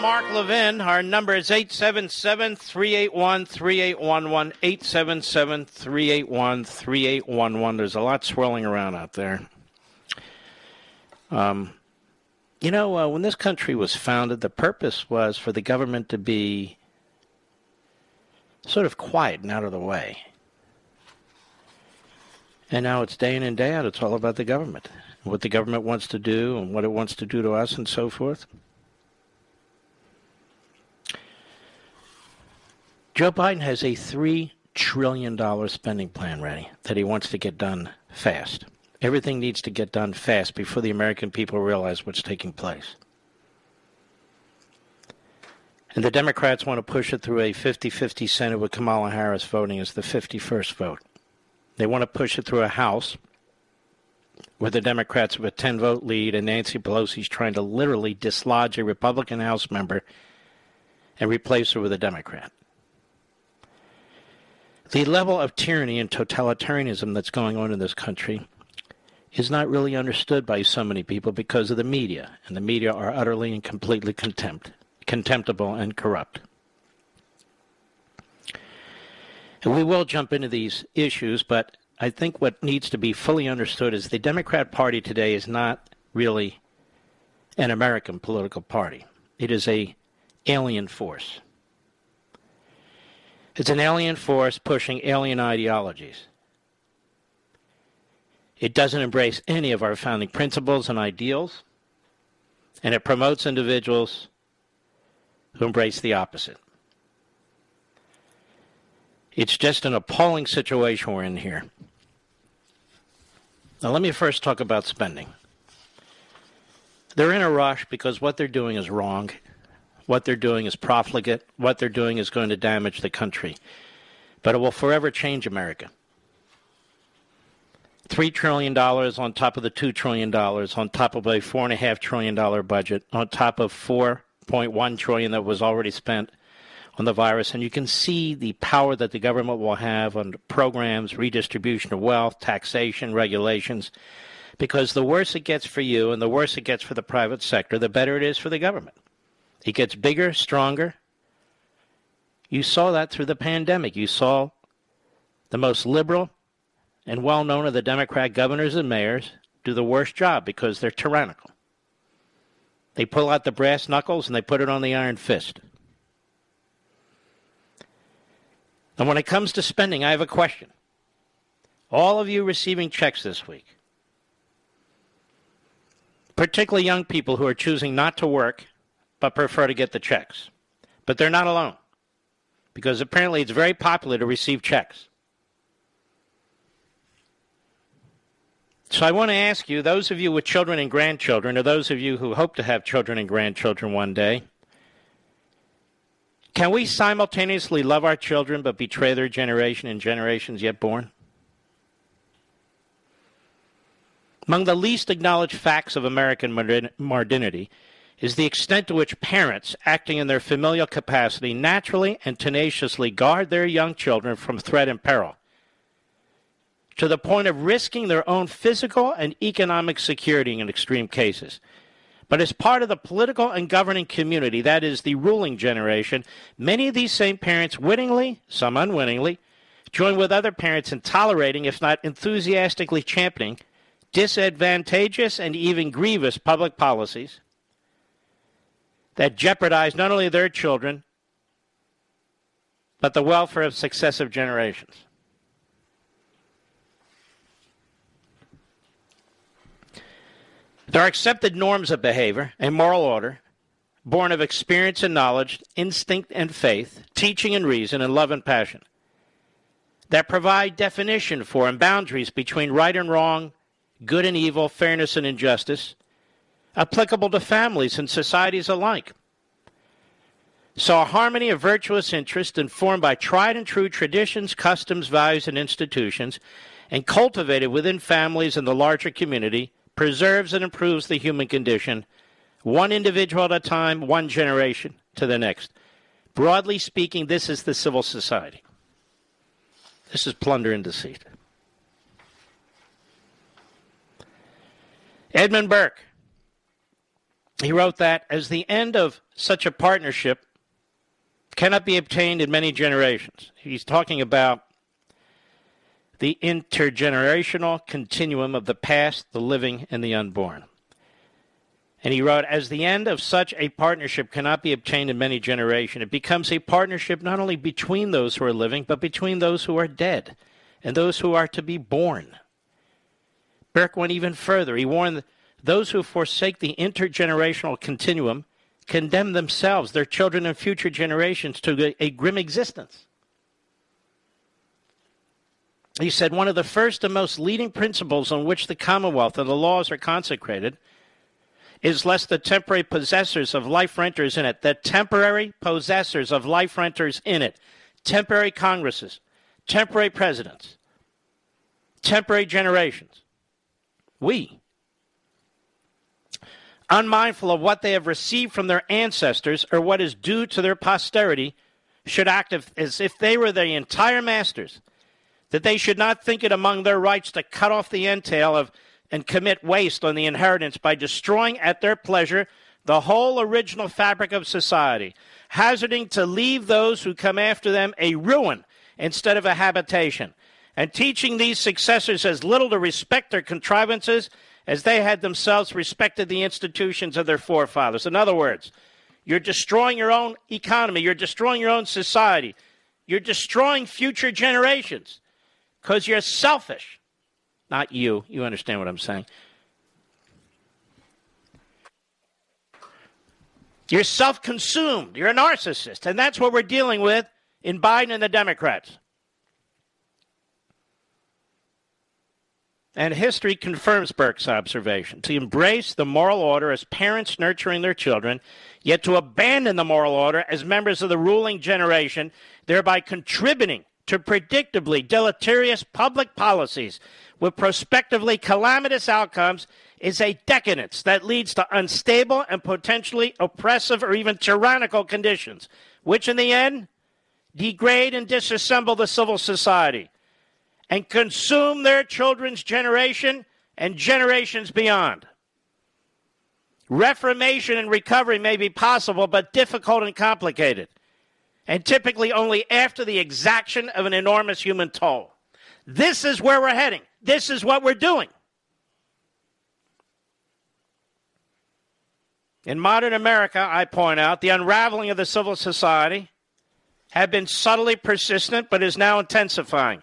Mark Levin. Our number is 877 381 3811. 877 381 3811. There's a lot swirling around out there. Um, you know, uh, when this country was founded, the purpose was for the government to be sort of quiet and out of the way. And now it's day in and day out, it's all about the government, what the government wants to do and what it wants to do to us and so forth. Joe Biden has a $3 trillion spending plan ready that he wants to get done fast. Everything needs to get done fast before the American people realize what's taking place. And the Democrats want to push it through a 50 50 Senate with Kamala Harris voting as the 51st vote. They want to push it through a House where the Democrats have a 10 vote lead and Nancy Pelosi is trying to literally dislodge a Republican House member and replace her with a Democrat. The level of tyranny and totalitarianism that's going on in this country is not really understood by so many people because of the media, and the media are utterly and completely contempt, contemptible and corrupt. And we will jump into these issues, but I think what needs to be fully understood is the Democrat Party today is not really an American political party. It is a alien force. It's an alien force pushing alien ideologies. It doesn't embrace any of our founding principles and ideals, and it promotes individuals who embrace the opposite. It's just an appalling situation we're in here. Now, let me first talk about spending. They're in a rush because what they're doing is wrong what they're doing is profligate. What they're doing is going to damage the country. But it will forever change America. $3 trillion on top of the $2 trillion, on top of a $4.5 trillion budget, on top of 4.1 trillion that was already spent on the virus. And you can see the power that the government will have on programs, redistribution of wealth, taxation, regulations. Because the worse it gets for you and the worse it gets for the private sector, the better it is for the government. It gets bigger, stronger. You saw that through the pandemic. You saw the most liberal and well known of the Democrat governors and mayors do the worst job because they're tyrannical. They pull out the brass knuckles and they put it on the iron fist. And when it comes to spending, I have a question. All of you receiving checks this week, particularly young people who are choosing not to work but prefer to get the checks. But they're not alone because apparently it's very popular to receive checks. So I want to ask you, those of you with children and grandchildren, or those of you who hope to have children and grandchildren one day, can we simultaneously love our children but betray their generation and generations yet born? Among the least acknowledged facts of American modernity is the extent to which parents, acting in their familial capacity, naturally and tenaciously guard their young children from threat and peril to the point of risking their own physical and economic security in extreme cases. But as part of the political and governing community, that is, the ruling generation, many of these same parents wittingly, some unwittingly, join with other parents in tolerating, if not enthusiastically championing, disadvantageous and even grievous public policies that jeopardize not only their children, but the welfare of successive generations. There are accepted norms of behavior and moral order, born of experience and knowledge, instinct and faith, teaching and reason, and love and passion, that provide definition for and boundaries between right and wrong, good and evil, fairness and injustice, applicable to families and societies alike. So, a harmony of virtuous interest informed by tried and true traditions, customs, values, and institutions, and cultivated within families and the larger community preserves and improves the human condition, one individual at a time, one generation to the next. Broadly speaking, this is the civil society. This is plunder and deceit. Edmund Burke, he wrote that as the end of such a partnership cannot be obtained in many generations. He's talking about the intergenerational continuum of the past, the living, and the unborn. And he wrote, as the end of such a partnership cannot be obtained in many generations, it becomes a partnership not only between those who are living, but between those who are dead and those who are to be born. Burke went even further. He warned those who forsake the intergenerational continuum condemn themselves, their children, and future generations to a grim existence. He said one of the first and most leading principles on which the Commonwealth and the laws are consecrated is lest the temporary possessors of life renters in it, the temporary possessors of life renters in it, temporary Congresses, temporary presidents, temporary generations, we, unmindful of what they have received from their ancestors or what is due to their posterity, should act as if they were the entire masters that they should not think it among their rights to cut off the entail of and commit waste on the inheritance by destroying at their pleasure the whole original fabric of society, hazarding to leave those who come after them a ruin instead of a habitation, and teaching these successors as little to respect their contrivances as they had themselves respected the institutions of their forefathers. In other words, you're destroying your own economy, you're destroying your own society, you're destroying future generations because you're selfish. Not you. You understand what I'm saying. You're self consumed. You're a narcissist. And that's what we're dealing with in Biden and the Democrats. And history confirms Burke's observation. To embrace the moral order as parents nurturing their children, yet to abandon the moral order as members of the ruling generation, thereby contributing to predictably deleterious public policies with prospectively calamitous outcomes is a decadence that leads to unstable and potentially oppressive or even tyrannical conditions, which in the end degrade and disassemble the civil society and consume their children's generation and generations beyond. Reformation and recovery may be possible, but difficult and complicated and typically only after the exaction of an enormous human toll. This is where we're heading. This is what we're doing. In modern America, I point out, the unraveling of the civil society had been subtly persistent but is now intensifying.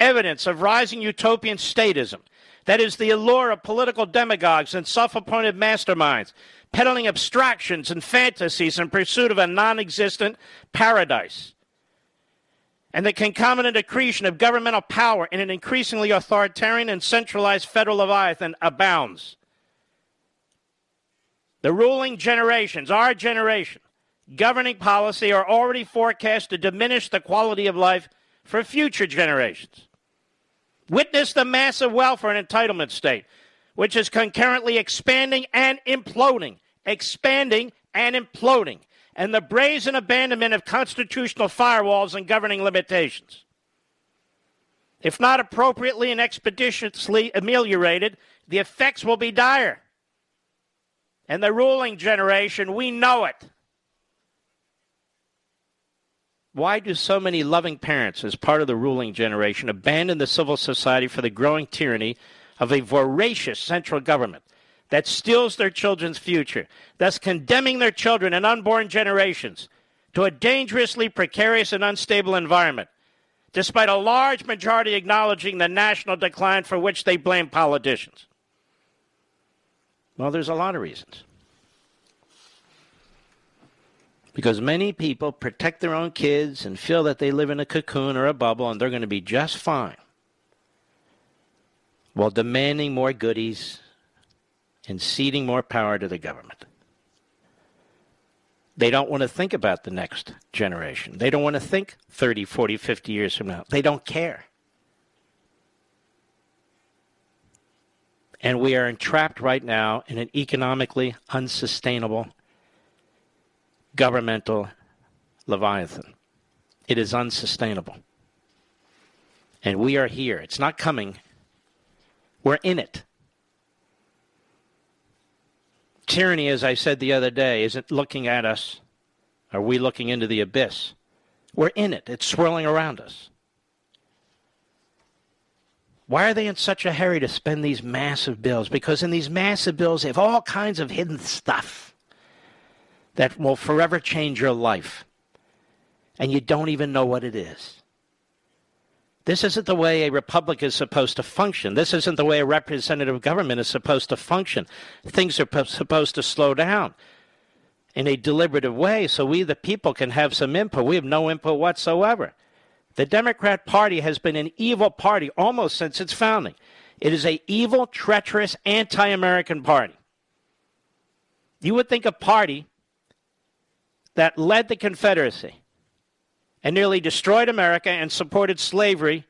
Evidence of rising utopian statism, that is, the allure of political demagogues and self appointed masterminds peddling abstractions and fantasies in pursuit of a non existent paradise. and the concomitant accretion of governmental power in an increasingly authoritarian and centralized federal leviathan abounds. The ruling generations, our generation, governing policy are already forecast to diminish the quality of life for future generations. Witness the massive welfare and entitlement state, which is concurrently expanding and imploding, expanding and imploding, and the brazen abandonment of constitutional firewalls and governing limitations. If not appropriately and expeditiously ameliorated, the effects will be dire. And the ruling generation, we know it. Why do so many loving parents, as part of the ruling generation, abandon the civil society for the growing tyranny of a voracious central government that steals their children's future, thus condemning their children and unborn generations to a dangerously precarious and unstable environment, despite a large majority acknowledging the national decline for which they blame politicians? Well, there's a lot of reasons. Because many people protect their own kids and feel that they live in a cocoon or a bubble and they're going to be just fine while demanding more goodies and ceding more power to the government. They don't want to think about the next generation. They don't want to think 30, 40, 50 years from now. They don't care. And we are entrapped right now in an economically unsustainable governmental leviathan. It is unsustainable. And we are here. It's not coming, we're in it. Tyranny, as I said the other day, isn't looking at us. Are we looking into the abyss? We're in it. It's swirling around us. Why are they in such a hurry to spend these massive bills? Because in these massive bills, they have all kinds of hidden stuff that will forever change your life. And you don't even know what it is. This isn't the way a republic is supposed to function. This isn't the way a representative government is supposed to function. Things are p- supposed to slow down in a deliberative way so we, the people, can have some input. We have no input whatsoever. The Democrat Party has been an evil party almost since its founding. It is a evil, treacherous, anti-American party. You would think a party that led the Confederacy and nearly destroyed America and supported slavery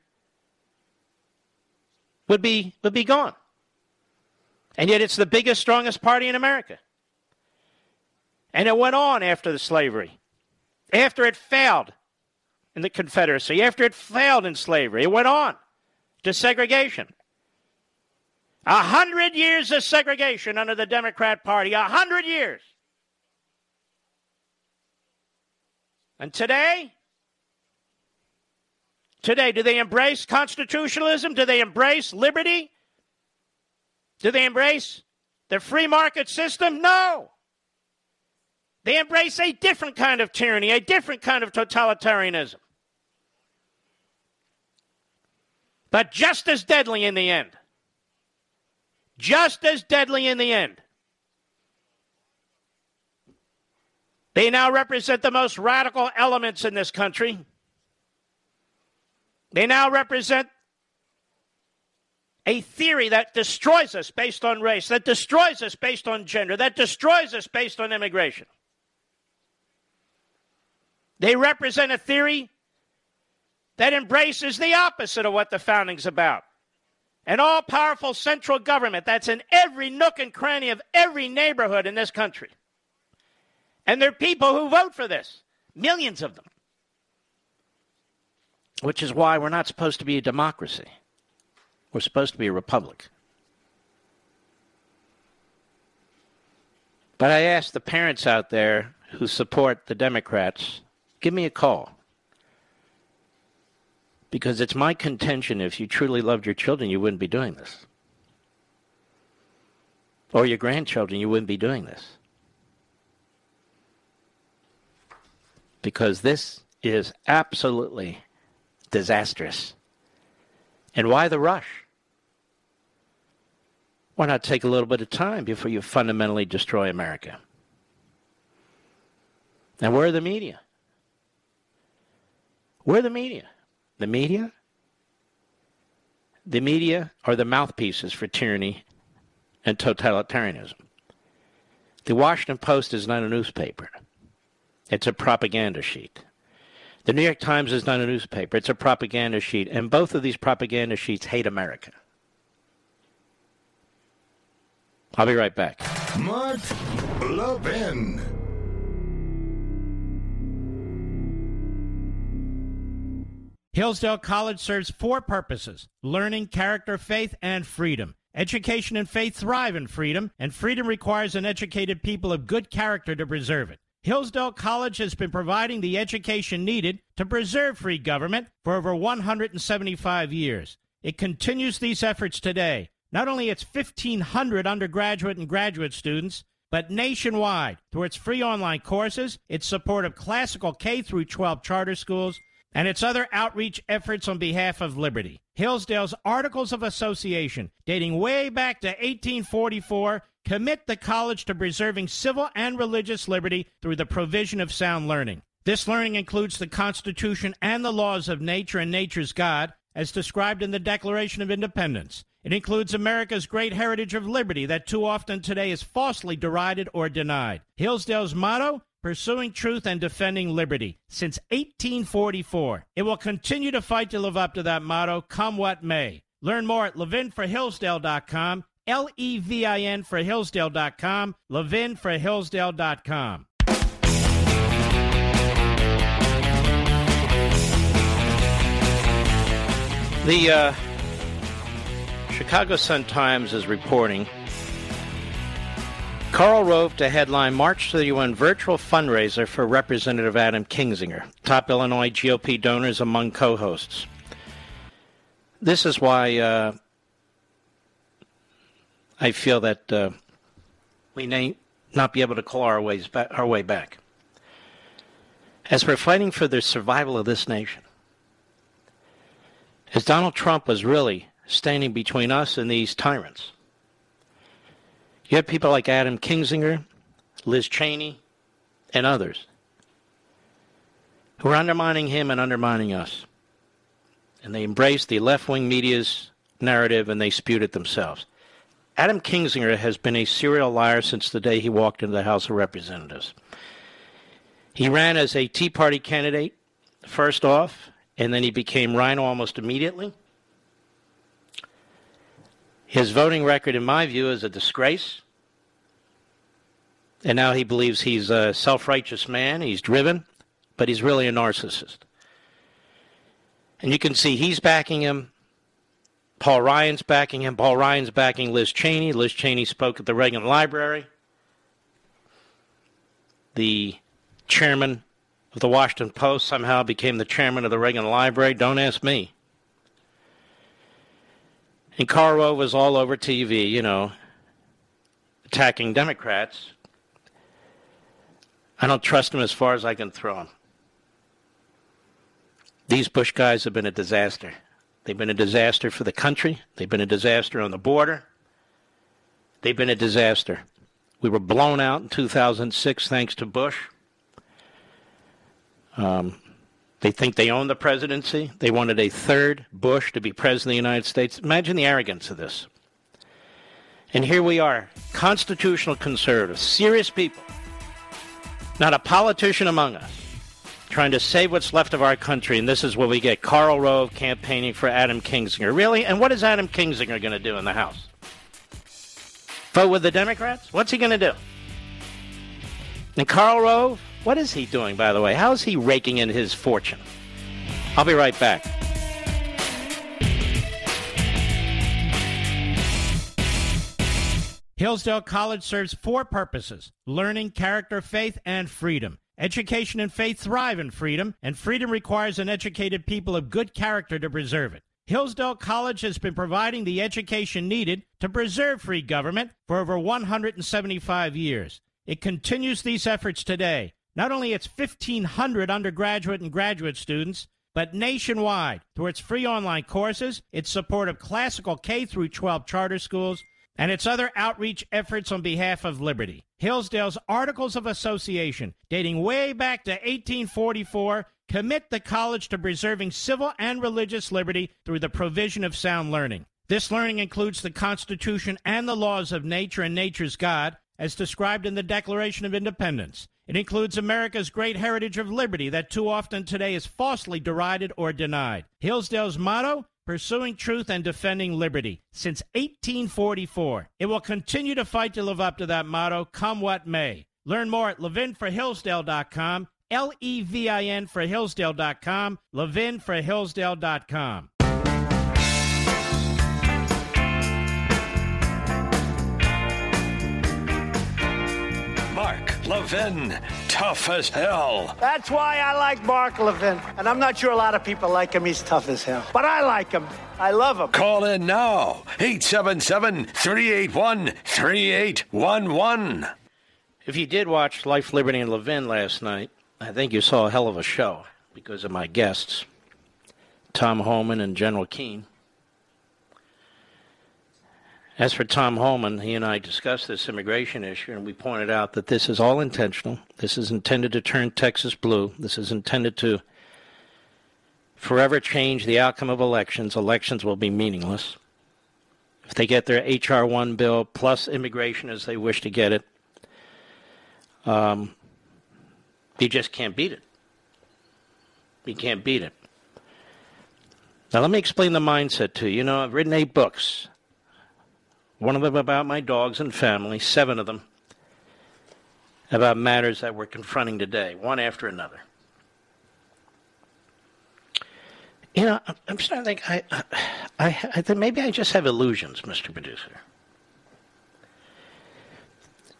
would be, would be gone. And yet it's the biggest, strongest party in America. And it went on after the slavery. After it failed in the Confederacy, after it failed in slavery, it went on to segregation. A hundred years of segregation under the Democrat Party. A hundred years. And today, today, do they embrace constitutionalism? Do they embrace liberty? Do they embrace the free market system? No. They embrace a different kind of tyranny, a different kind of totalitarianism. But just as deadly in the end. Just as deadly in the end. They now represent the most radical elements in this country. They now represent a theory that destroys us based on race, that destroys us based on gender, that destroys us based on immigration. They represent a theory that embraces the opposite of what the founding's about. An all powerful central government that's in every nook and cranny of every neighborhood in this country. And there are people who vote for this, millions of them. Which is why we're not supposed to be a democracy. We're supposed to be a republic. But I ask the parents out there who support the Democrats give me a call. Because it's my contention if you truly loved your children, you wouldn't be doing this. Or your grandchildren, you wouldn't be doing this. Because this is absolutely disastrous. And why the rush? Why not take a little bit of time before you fundamentally destroy America? And where are the media? Where are the media. The media? The media are the mouthpieces for tyranny and totalitarianism. The Washington Post is not a newspaper. It's a propaganda sheet. The New York Times is not a newspaper. It's a propaganda sheet. And both of these propaganda sheets hate America. I'll be right back. Mark Levin. Hillsdale College serves four purposes learning, character, faith, and freedom. Education and faith thrive in freedom, and freedom requires an educated people of good character to preserve it. Hillsdale College has been providing the education needed to preserve free government for over 175 years. It continues these efforts today. Not only its 1,500 undergraduate and graduate students, but nationwide through its free online courses, its support of classical K through 12 charter schools, and its other outreach efforts on behalf of liberty. Hillsdale's Articles of Association, dating way back to 1844, commit the college to preserving civil and religious liberty through the provision of sound learning. This learning includes the Constitution and the laws of nature and nature's God, as described in the Declaration of Independence. It includes America's great heritage of liberty that too often today is falsely derided or denied. Hillsdale's motto pursuing truth and defending liberty since 1844. It will continue to fight to live up to that motto, come what may. Learn more at levinforhillsdale.com, L E V I N for Hillsdale.com, levinforhillsdale.com. The uh, Chicago Sun Times is reporting Karl Rove to headline March 31 virtual fundraiser for Representative Adam Kinzinger, top Illinois GOP donors among co hosts. This is why uh, I feel that uh, we may not be able to claw our, ways our way back. As we're fighting for the survival of this nation, as Donald Trump was really standing between us and these tyrants you have people like Adam Kinzinger, Liz Cheney, and others who are undermining him and undermining us. And they embrace the left wing media's narrative and they spewed it themselves. Adam Kinzinger has been a serial liar since the day he walked into the House of Representatives. He ran as a Tea Party candidate first off, and then he became RINO almost immediately. His voting record, in my view, is a disgrace. And now he believes he's a self righteous man. He's driven, but he's really a narcissist. And you can see he's backing him. Paul Ryan's backing him. Paul Ryan's backing Liz Cheney. Liz Cheney spoke at the Reagan Library. The chairman of the Washington Post somehow became the chairman of the Reagan Library. Don't ask me. And Karl was all over TV, you know, attacking Democrats. I don't trust him as far as I can throw him. These Bush guys have been a disaster. They've been a disaster for the country. They've been a disaster on the border. They've been a disaster. We were blown out in 2006 thanks to Bush. Um, they think they own the presidency. They wanted a third Bush to be president of the United States. Imagine the arrogance of this. And here we are, constitutional conservatives, serious people, not a politician among us, trying to save what's left of our country. And this is what we get Karl Rove campaigning for Adam Kinzinger. Really? And what is Adam Kinzinger going to do in the House? Vote with the Democrats? What's he going to do? And Karl Rove, what is he doing, by the way? How is he raking in his fortune? I'll be right back. Hillsdale College serves four purposes learning, character, faith, and freedom. Education and faith thrive in freedom, and freedom requires an educated people of good character to preserve it. Hillsdale College has been providing the education needed to preserve free government for over 175 years. It continues these efforts today. Not only its 1,500 undergraduate and graduate students, but nationwide through its free online courses, its support of classical K through 12 charter schools, and its other outreach efforts on behalf of liberty. Hillsdale's Articles of Association, dating way back to 1844, commit the college to preserving civil and religious liberty through the provision of sound learning. This learning includes the Constitution and the laws of nature and nature's God, as described in the Declaration of Independence. It includes America's great heritage of liberty that too often today is falsely derided or denied. Hillsdale's motto pursuing truth and defending liberty since 1844. It will continue to fight to live up to that motto, come what may. Learn more at levinforhillsdale.com, L E V I N for Hillsdale.com, levinforhillsdale.com. Levin, tough as hell. That's why I like Mark Levin. And I'm not sure a lot of people like him. He's tough as hell. But I like him. I love him. Call in now 877 381 3811. If you did watch Life, Liberty, and Levin last night, I think you saw a hell of a show because of my guests, Tom Homan and General Keane. As for Tom Homan, he and I discussed this immigration issue, and we pointed out that this is all intentional. This is intended to turn Texas blue. This is intended to forever change the outcome of elections. Elections will be meaningless. If they get their H.R. 1 bill plus immigration as they wish to get it, um, you just can't beat it. You can't beat it. Now, let me explain the mindset to you. You know, I've written eight books one of them about my dogs and family, seven of them about matters that we're confronting today, one after another. You know, I'm starting to think I, I, I think maybe I just have illusions, Mr. Producer.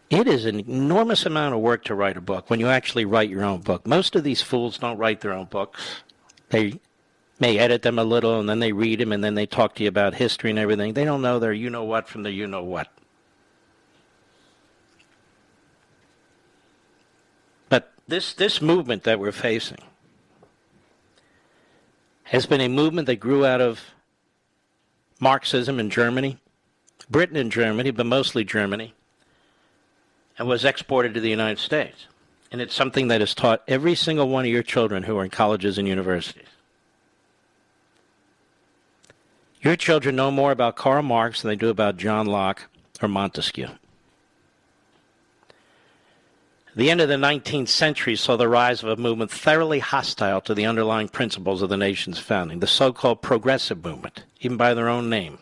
It is an enormous amount of work to write a book when you actually write your own book. Most of these fools don't write their own books. They may edit them a little and then they read them and then they talk to you about history and everything. They don't know their you know what from the you know what. But this, this movement that we're facing has been a movement that grew out of Marxism in Germany, Britain and Germany, but mostly Germany, and was exported to the United States. And it's something that is taught every single one of your children who are in colleges and universities. Your children know more about Karl Marx than they do about John Locke or Montesquieu. The end of the 19th century saw the rise of a movement thoroughly hostile to the underlying principles of the nation's founding, the so called progressive movement, even by their own name.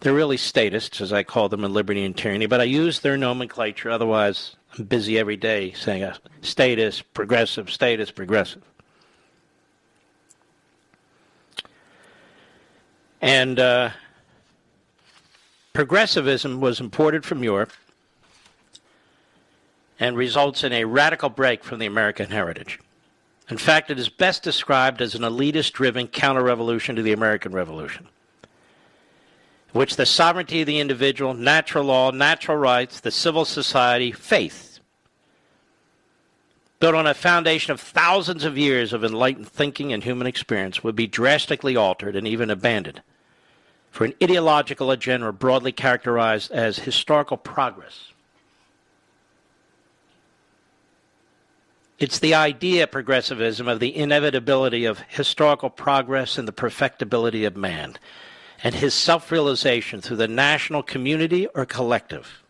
They're really statists, as I call them in Liberty and Tyranny, but I use their nomenclature, otherwise, I'm busy every day saying uh, statist, progressive, statist, progressive. And uh, progressivism was imported from Europe and results in a radical break from the American heritage. In fact, it is best described as an elitist driven counter revolution to the American Revolution, in which the sovereignty of the individual, natural law, natural rights, the civil society, faith, built on a foundation of thousands of years of enlightened thinking and human experience, would be drastically altered and even abandoned for an ideological agenda broadly characterized as historical progress. It's the idea, progressivism, of the inevitability of historical progress and the perfectibility of man, and his self realization through the national community or collective.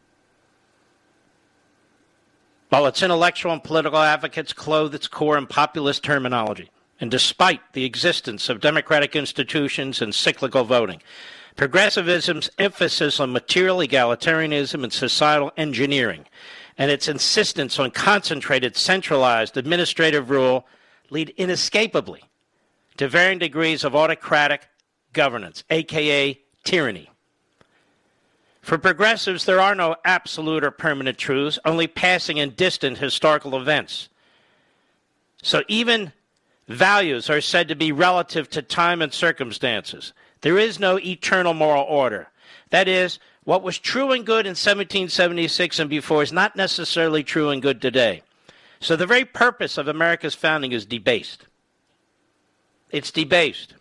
While its intellectual and political advocates clothe its core in populist terminology, and despite the existence of democratic institutions and cyclical voting, progressivism's emphasis on material egalitarianism and societal engineering and its insistence on concentrated, centralized administrative rule lead inescapably to varying degrees of autocratic governance, aka tyranny. For progressives, there are no absolute or permanent truths, only passing and distant historical events. So even Values are said to be relative to time and circumstances. There is no eternal moral order. That is, what was true and good in 1776 and before is not necessarily true and good today. So the very purpose of America's founding is debased. It's debased.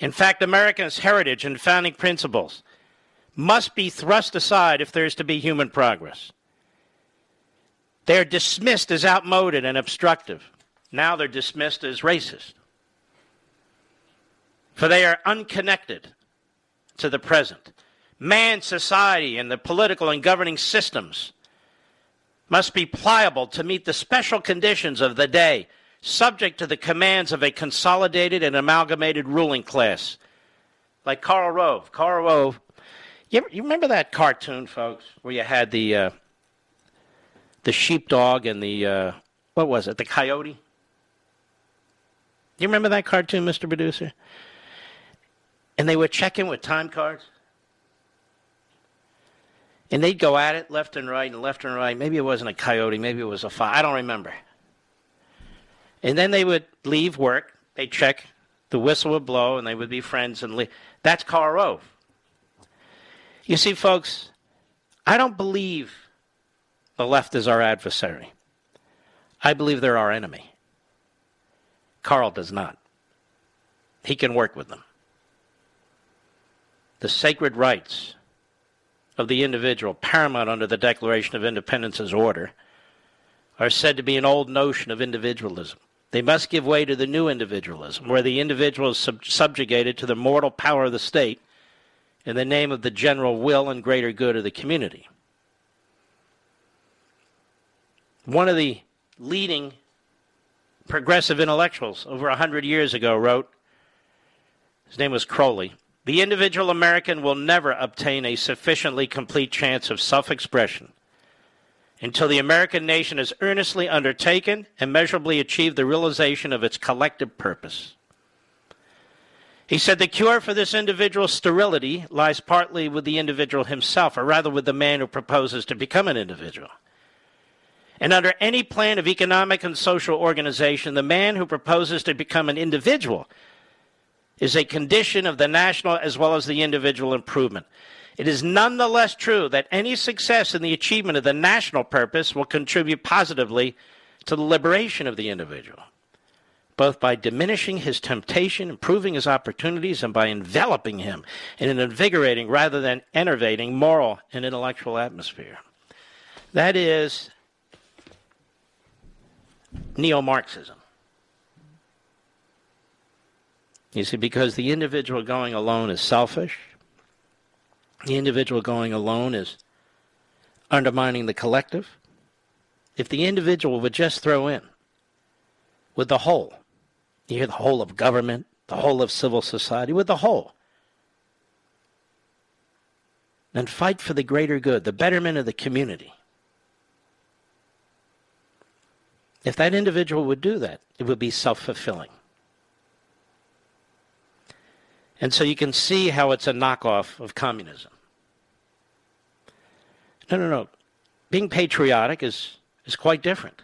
In fact, America's heritage and founding principles must be thrust aside if there is to be human progress. They are dismissed as outmoded and obstructive. Now they're dismissed as racist. For they are unconnected to the present. Man, society, and the political and governing systems must be pliable to meet the special conditions of the day, subject to the commands of a consolidated and amalgamated ruling class. Like Karl Rove. Karl Rove, you, ever, you remember that cartoon, folks, where you had the uh, the sheepdog and the uh, what was it, the coyote? Do you remember that cartoon, Mr. Producer? And they would check in with time cards. And they'd go at it left and right and left and right. Maybe it wasn't a coyote, maybe it was a fox. I don't remember. And then they would leave work, they'd check, the whistle would blow, and they would be friends and leave. That's Karl Rove. You see, folks, I don't believe the left is our adversary. I believe they're our enemy. Karl does not. He can work with them. The sacred rights of the individual, paramount under the Declaration of Independence's order, are said to be an old notion of individualism. They must give way to the new individualism, where the individual is sub- subjugated to the mortal power of the state in the name of the general will and greater good of the community. One of the leading progressive intellectuals over a hundred years ago wrote, his name was Croly, the individual American will never obtain a sufficiently complete chance of self expression until the American nation has earnestly undertaken and measurably achieved the realization of its collective purpose. He said the cure for this individual sterility lies partly with the individual himself, or rather with the man who proposes to become an individual. And under any plan of economic and social organization, the man who proposes to become an individual is a condition of the national as well as the individual improvement. It is nonetheless true that any success in the achievement of the national purpose will contribute positively to the liberation of the individual, both by diminishing his temptation, improving his opportunities, and by enveloping him in an invigorating rather than enervating moral and intellectual atmosphere. That is neo Marxism. You see, because the individual going alone is selfish, the individual going alone is undermining the collective. If the individual would just throw in with the whole, you hear the whole of government, the whole of civil society, with the whole, and fight for the greater good, the betterment of the community. If that individual would do that, it would be self fulfilling. And so you can see how it's a knockoff of communism. No, no, no. Being patriotic is, is quite different.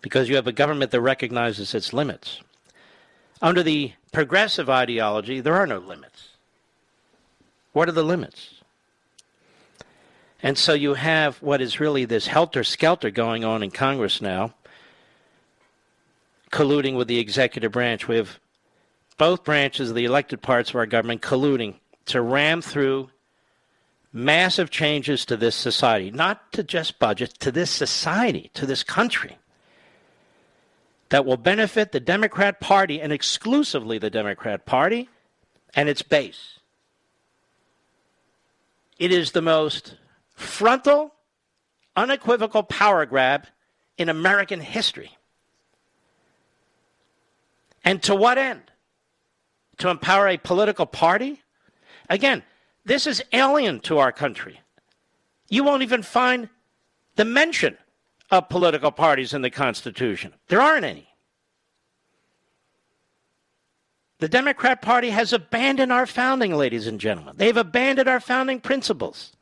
Because you have a government that recognizes its limits. Under the progressive ideology, there are no limits. What are the limits? And so you have what is really this helter skelter going on in Congress now, colluding with the executive branch. We have both branches of the elected parts of our government colluding to ram through massive changes to this society, not to just budget, to this society, to this country, that will benefit the Democrat Party and exclusively the Democrat Party and its base. It is the most frontal, unequivocal power grab in American history. And to what end? to empower a political party? Again, this is alien to our country. You won't even find the mention of political parties in the Constitution. There aren't any. The Democrat Party has abandoned our founding, ladies and gentlemen. They've abandoned our founding principles.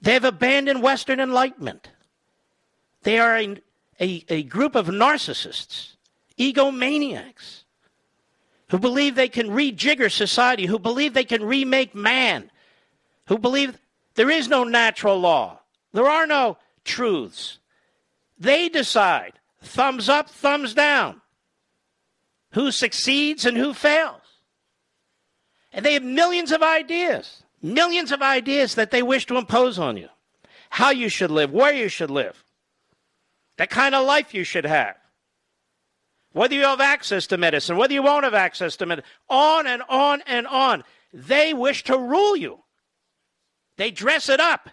They've abandoned Western Enlightenment. They are a, a, a group of narcissists, egomaniacs who believe they can rejigger society, who believe they can remake man, who believe there is no natural law, there are no truths. They decide thumbs up, thumbs down, who succeeds and who fails. And they have millions of ideas, millions of ideas that they wish to impose on you. how you should live, where you should live, the kind of life you should have, whether you have access to medicine, whether you won't have access to medicine, on and on and on. They wish to rule you. They dress it up.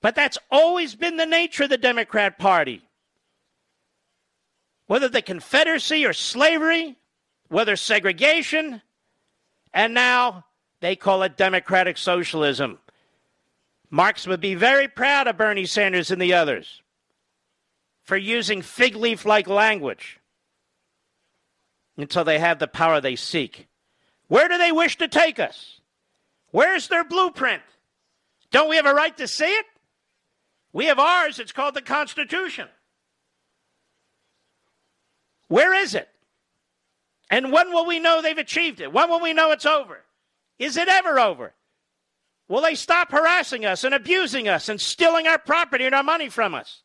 But that's always been the nature of the Democrat Party. Whether the Confederacy or slavery, whether segregation, and now they call it democratic socialism. Marx would be very proud of Bernie Sanders and the others for using fig leaf like language until they have the power they seek. Where do they wish to take us? Where's their blueprint? Don't we have a right to see it? We have ours. It's called the Constitution. Where is it? And when will we know they've achieved it? When will we know it's over? Is it ever over? Will they stop harassing us and abusing us and stealing our property and our money from us?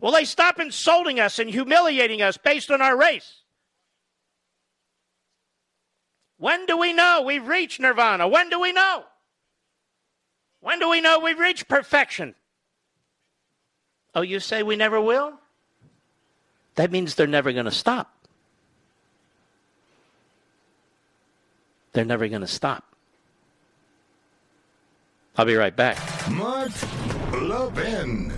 Will they stop insulting us and humiliating us based on our race? When do we know we've reached nirvana? When do we know? When do we know we've reached perfection? Oh, you say we never will? That means they're never going to stop. They're never going to stop. I'll be right back. Mark Levin.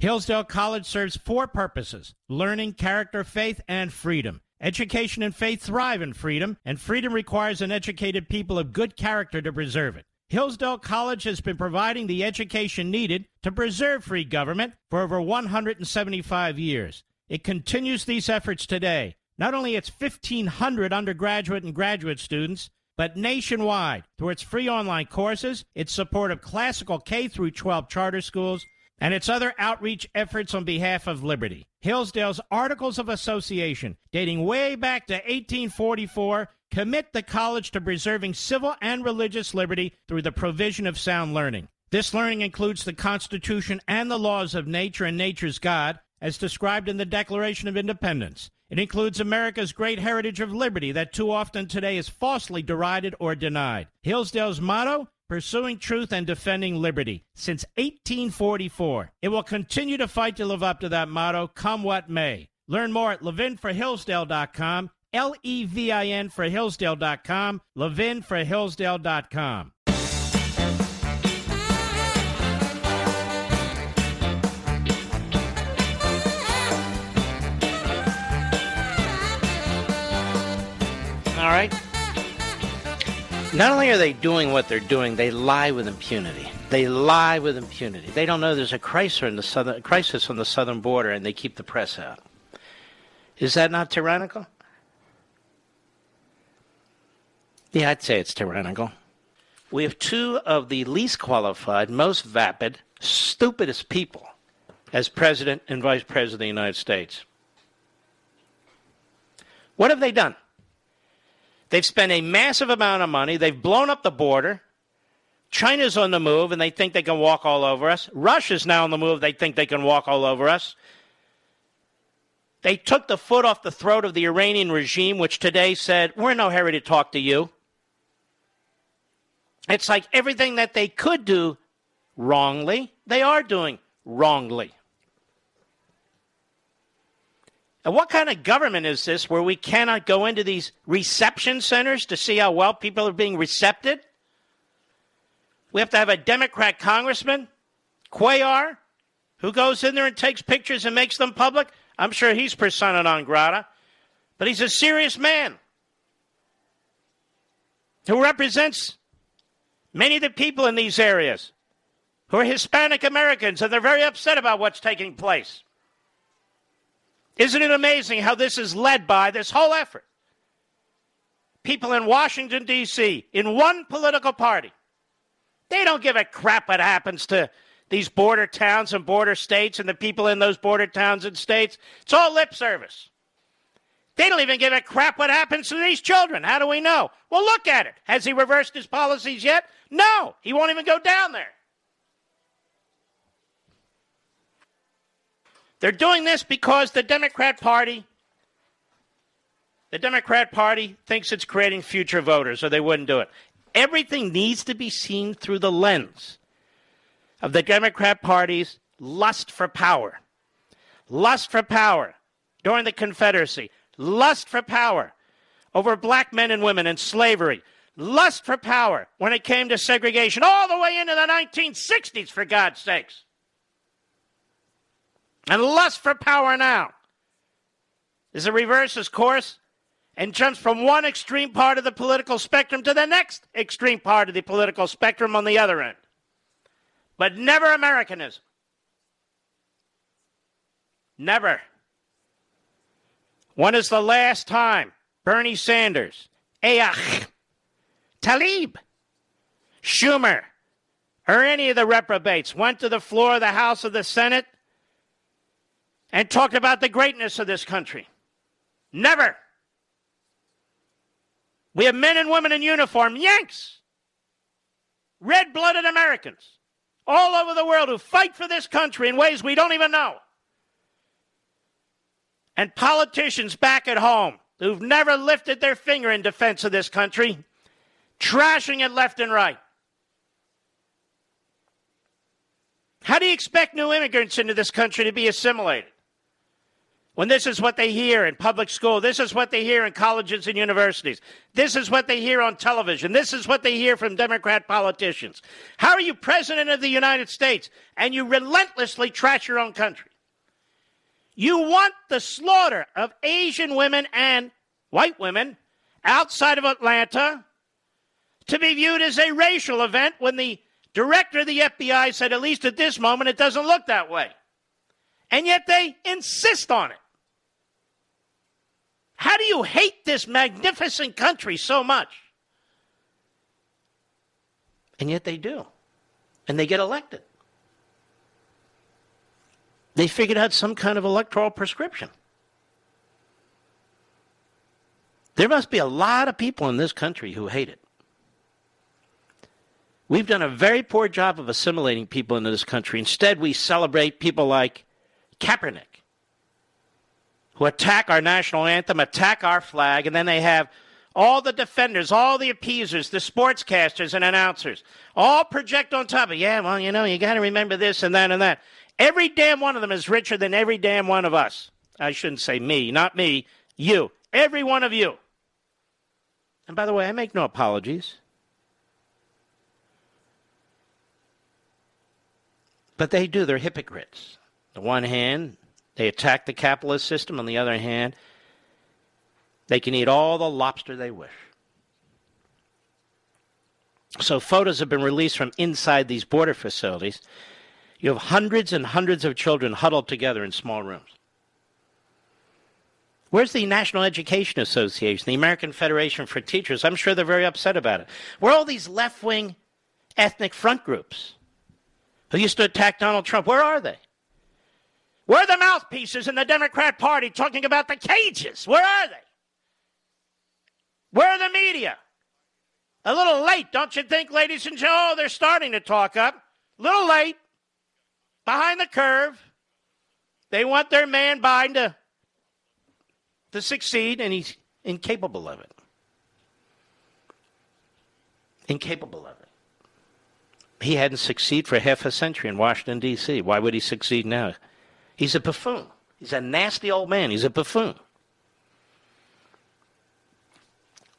Hillsdale College serves four purposes learning, character, faith, and freedom. Education and faith thrive in freedom, and freedom requires an educated people of good character to preserve it. Hillsdale College has been providing the education needed to preserve free government for over 175 years. It continues these efforts today. Not only its 1,500 undergraduate and graduate students, but nationwide through its free online courses, its support of classical K through 12 charter schools, and its other outreach efforts on behalf of liberty. Hillsdale's Articles of Association, dating way back to 1844, commit the college to preserving civil and religious liberty through the provision of sound learning. This learning includes the Constitution and the laws of nature and nature's God, as described in the Declaration of Independence. It includes America's great heritage of liberty that too often today is falsely derided or denied. Hillsdale's motto pursuing truth and defending liberty since 1844. It will continue to fight to live up to that motto, come what may. Learn more at levinforhillsdale.com, L E V I N for Hillsdale.com, levinforhillsdale.com. Not only are they doing what they're doing, they lie with impunity. They lie with impunity. They don't know there's a crisis in the southern crisis on the southern border, and they keep the press out. Is that not tyrannical? Yeah, I'd say it's tyrannical. We have two of the least qualified, most vapid, stupidest people as president and vice president of the United States. What have they done? They've spent a massive amount of money. They've blown up the border. China's on the move and they think they can walk all over us. Russia's now on the move. They think they can walk all over us. They took the foot off the throat of the Iranian regime, which today said, We're in no hurry to talk to you. It's like everything that they could do wrongly, they are doing wrongly. And what kind of government is this where we cannot go into these reception centers to see how well people are being recepted? We have to have a Democrat congressman, Cuellar, who goes in there and takes pictures and makes them public. I'm sure he's persona non grata, but he's a serious man who represents many of the people in these areas who are Hispanic Americans, and they're very upset about what's taking place. Isn't it amazing how this is led by this whole effort? People in Washington, D.C., in one political party. They don't give a crap what happens to these border towns and border states and the people in those border towns and states. It's all lip service. They don't even give a crap what happens to these children. How do we know? Well, look at it. Has he reversed his policies yet? No, he won't even go down there. They're doing this because the Democrat Party The Democrat Party thinks it's creating future voters, or they wouldn't do it. Everything needs to be seen through the lens of the Democrat Party's lust for power. Lust for power during the Confederacy. Lust for power over black men and women in slavery. Lust for power when it came to segregation, all the way into the 1960s, for God's sakes. And lust for power now is it reverses course and jumps from one extreme part of the political spectrum to the next extreme part of the political spectrum on the other end. But never Americanism. Never. When is the last time Bernie Sanders, Ayach, Tlaib, Schumer, or any of the reprobates went to the floor of the House of the Senate and talked about the greatness of this country? Never. We have men and women in uniform, Yanks, red blooded Americans all over the world who fight for this country in ways we don't even know. And politicians back at home who've never lifted their finger in defense of this country, trashing it left and right. How do you expect new immigrants into this country to be assimilated? When this is what they hear in public school, this is what they hear in colleges and universities, this is what they hear on television, this is what they hear from Democrat politicians. How are you president of the United States and you relentlessly trash your own country? You want the slaughter of Asian women and white women outside of Atlanta to be viewed as a racial event when the director of the FBI said, at least at this moment, it doesn't look that way. And yet they insist on it. How do you hate this magnificent country so much? And yet they do. And they get elected. They figured out some kind of electoral prescription. There must be a lot of people in this country who hate it. We've done a very poor job of assimilating people into this country. Instead, we celebrate people like Kaepernick who attack our national anthem, attack our flag, and then they have all the defenders, all the appeasers, the sportscasters and announcers, all project on top of, yeah, well, you know, you got to remember this and that and that. Every damn one of them is richer than every damn one of us. I shouldn't say me, not me, you. Every one of you. And by the way, I make no apologies. But they do, they're hypocrites. The one hand, they attack the capitalist system. On the other hand, they can eat all the lobster they wish. So, photos have been released from inside these border facilities. You have hundreds and hundreds of children huddled together in small rooms. Where's the National Education Association, the American Federation for Teachers? I'm sure they're very upset about it. Where are all these left wing ethnic front groups who used to attack Donald Trump? Where are they? Where are the mouthpieces in the Democrat Party talking about the cages? Where are they? Where are the media? A little late, don't you think, ladies and gentlemen? Oh, they're starting to talk up. A little late. Behind the curve. They want their man Biden to, to succeed, and he's incapable of it. Incapable of it. He hadn't succeeded for half a century in Washington, D.C. Why would he succeed now? He's a buffoon. He's a nasty old man. He's a buffoon.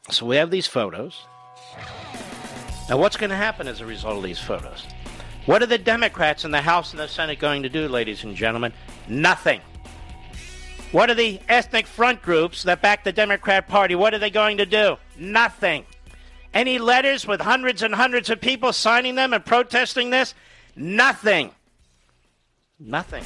So we have these photos. Now, what's going to happen as a result of these photos? What are the Democrats in the House and the Senate going to do, ladies and gentlemen? Nothing. What are the ethnic front groups that back the Democrat Party? What are they going to do? Nothing. Any letters with hundreds and hundreds of people signing them and protesting this? Nothing. Nothing.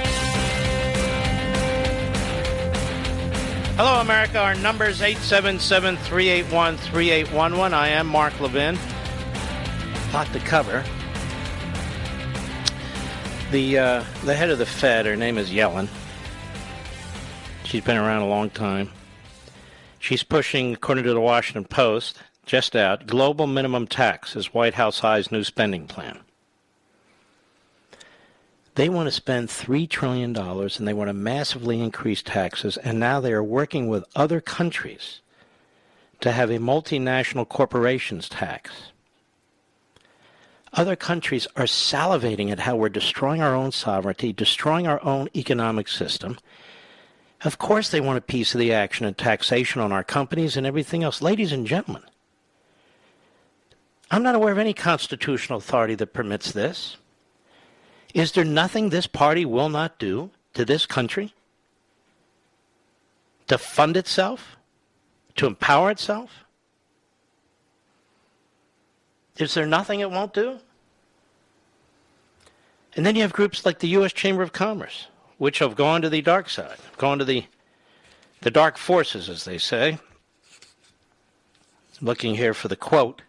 Hello, America. Our number is 877 381 3811. I am Mark Levin. Hot to cover. The, uh, the head of the Fed, her name is Yellen. She's been around a long time. She's pushing, according to the Washington Post, just out, global minimum tax as White House eyes new spending plan. They want to spend $3 trillion and they want to massively increase taxes, and now they are working with other countries to have a multinational corporations tax. Other countries are salivating at how we're destroying our own sovereignty, destroying our own economic system. Of course, they want a piece of the action and taxation on our companies and everything else. Ladies and gentlemen, I'm not aware of any constitutional authority that permits this. Is there nothing this party will not do to this country? To fund itself? To empower itself? Is there nothing it won't do? And then you have groups like the U.S. Chamber of Commerce, which have gone to the dark side, gone to the, the dark forces, as they say. Looking here for the quote.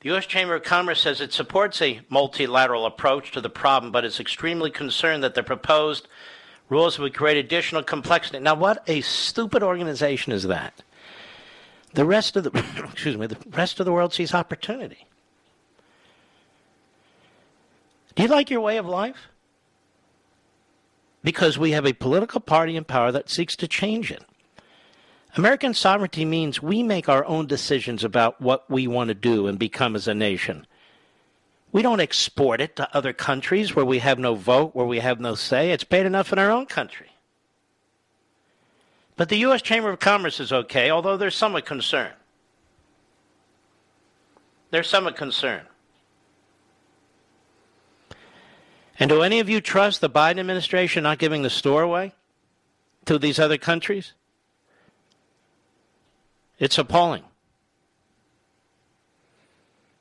The U.S. Chamber of Commerce says it supports a multilateral approach to the problem, but is extremely concerned that the proposed rules would create additional complexity. Now, what a stupid organization is that? The rest of the excuse me, the rest of the world sees opportunity. Do you like your way of life? Because we have a political party in power that seeks to change it. American sovereignty means we make our own decisions about what we want to do and become as a nation. We don't export it to other countries where we have no vote, where we have no say. It's paid enough in our own country. But the U.S. Chamber of Commerce is okay, although there's some concern. There's some concern. And do any of you trust the Biden administration not giving the store away to these other countries? It's appalling.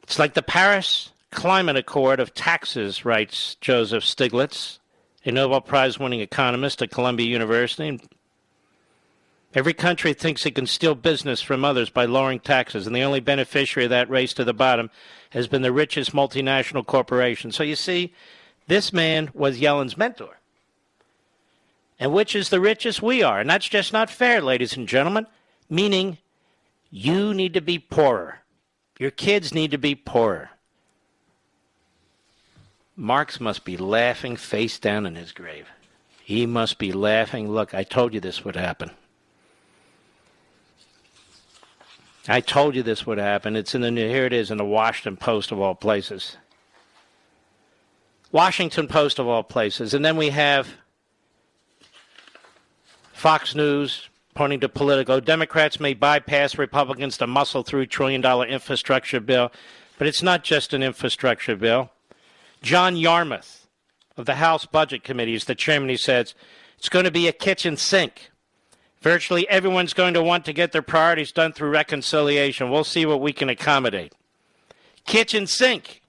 It's like the Paris Climate Accord of taxes, writes Joseph Stiglitz, a Nobel Prize winning economist at Columbia University. Every country thinks it can steal business from others by lowering taxes, and the only beneficiary of that race to the bottom has been the richest multinational corporation. So you see, this man was Yellen's mentor. And which is the richest? We are. And that's just not fair, ladies and gentlemen, meaning you need to be poorer. Your kids need to be poorer. Marx must be laughing face down in his grave. He must be laughing. Look, I told you this would happen. I told you this would happen. It's in the new, here it is in the Washington Post of all places. Washington Post of all places. And then we have Fox News, pointing to Politico, Democrats may bypass Republicans to muscle through trillion dollar infrastructure bill, but it's not just an infrastructure bill. John Yarmuth of the House Budget Committee is the chairman. He says it's going to be a kitchen sink. Virtually everyone's going to want to get their priorities done through reconciliation. We'll see what we can accommodate. Kitchen sink.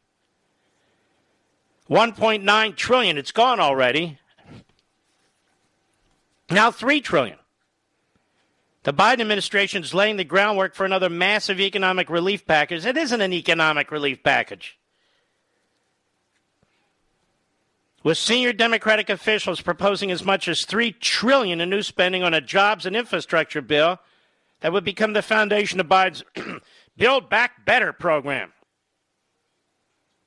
1.9 trillion. It's gone already. Now 3 trillion. The Biden administration is laying the groundwork for another massive economic relief package. It isn't an economic relief package. With senior Democratic officials proposing as much as 3 trillion in new spending on a jobs and infrastructure bill that would become the foundation of Biden's Build Back Better program.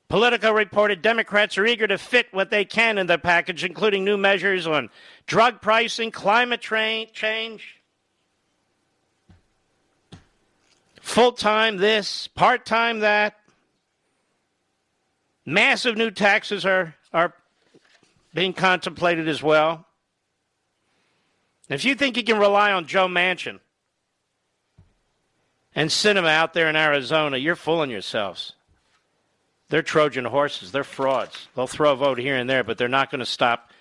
Politico reported Democrats are eager to fit what they can in the package, including new measures on drug pricing, climate tra- change, full time this, part time that. Massive new taxes are, are being contemplated as well. If you think you can rely on Joe Manchin and Sinema out there in Arizona, you're fooling yourselves. They're Trojan horses. They're frauds. They'll throw a vote here and there, but they're not going to stop.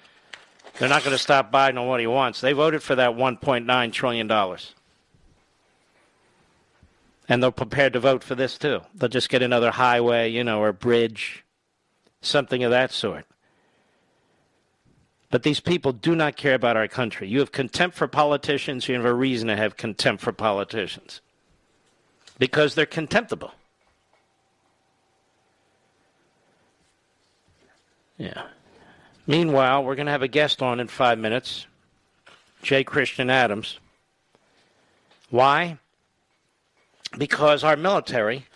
They're not going to stop Biden on what he wants. They voted for that 1.9 trillion dollars. And they're prepared to vote for this too. They'll just get another highway, you know, or bridge, something of that sort. But these people do not care about our country. You have contempt for politicians, you have a reason to have contempt for politicians because they're contemptible. Yeah. Meanwhile, we're going to have a guest on in five minutes, J. Christian Adams. Why? Because our military,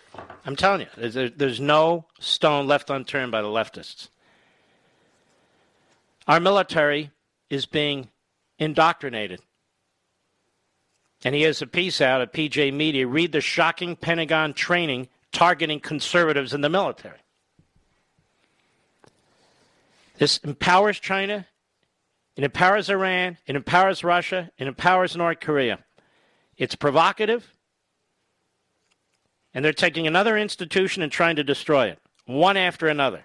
I'm telling you, there's, there's no stone left unturned by the leftists. Our military is being indoctrinated. And he has a piece out at PJ Media. Read the shocking Pentagon training targeting conservatives in the military. This empowers China, it empowers Iran, it empowers Russia, it empowers North Korea. It's provocative, and they're taking another institution and trying to destroy it, one after another.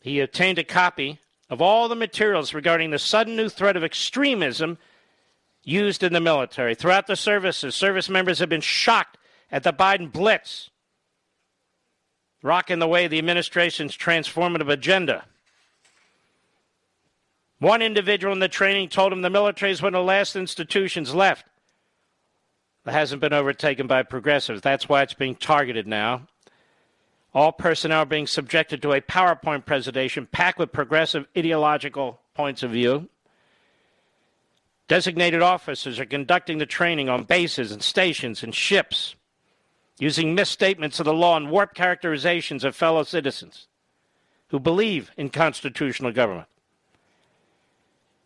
He obtained a copy of all the materials regarding the sudden new threat of extremism used in the military. Throughout the services, service members have been shocked at the Biden blitz rocking the way the administration's transformative agenda. One individual in the training told him the military is one of the last institutions left that hasn't been overtaken by progressives. That's why it's being targeted now. All personnel are being subjected to a PowerPoint presentation packed with progressive ideological points of view. Designated officers are conducting the training on bases and stations and ships using misstatements of the law and warped characterizations of fellow citizens who believe in constitutional government.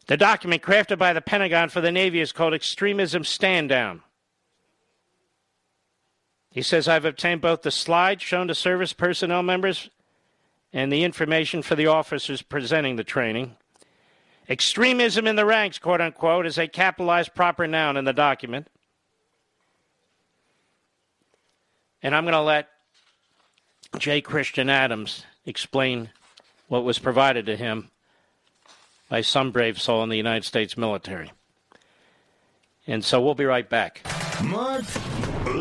The document crafted by the Pentagon for the Navy is called Extremism Stand Down. He says, I've obtained both the slides shown to service personnel members and the information for the officers presenting the training. Extremism in the ranks, quote unquote, is a capitalized proper noun in the document. And I'm going to let J. Christian Adams explain what was provided to him by some brave soul in the United States military. And so we'll be right back. Mark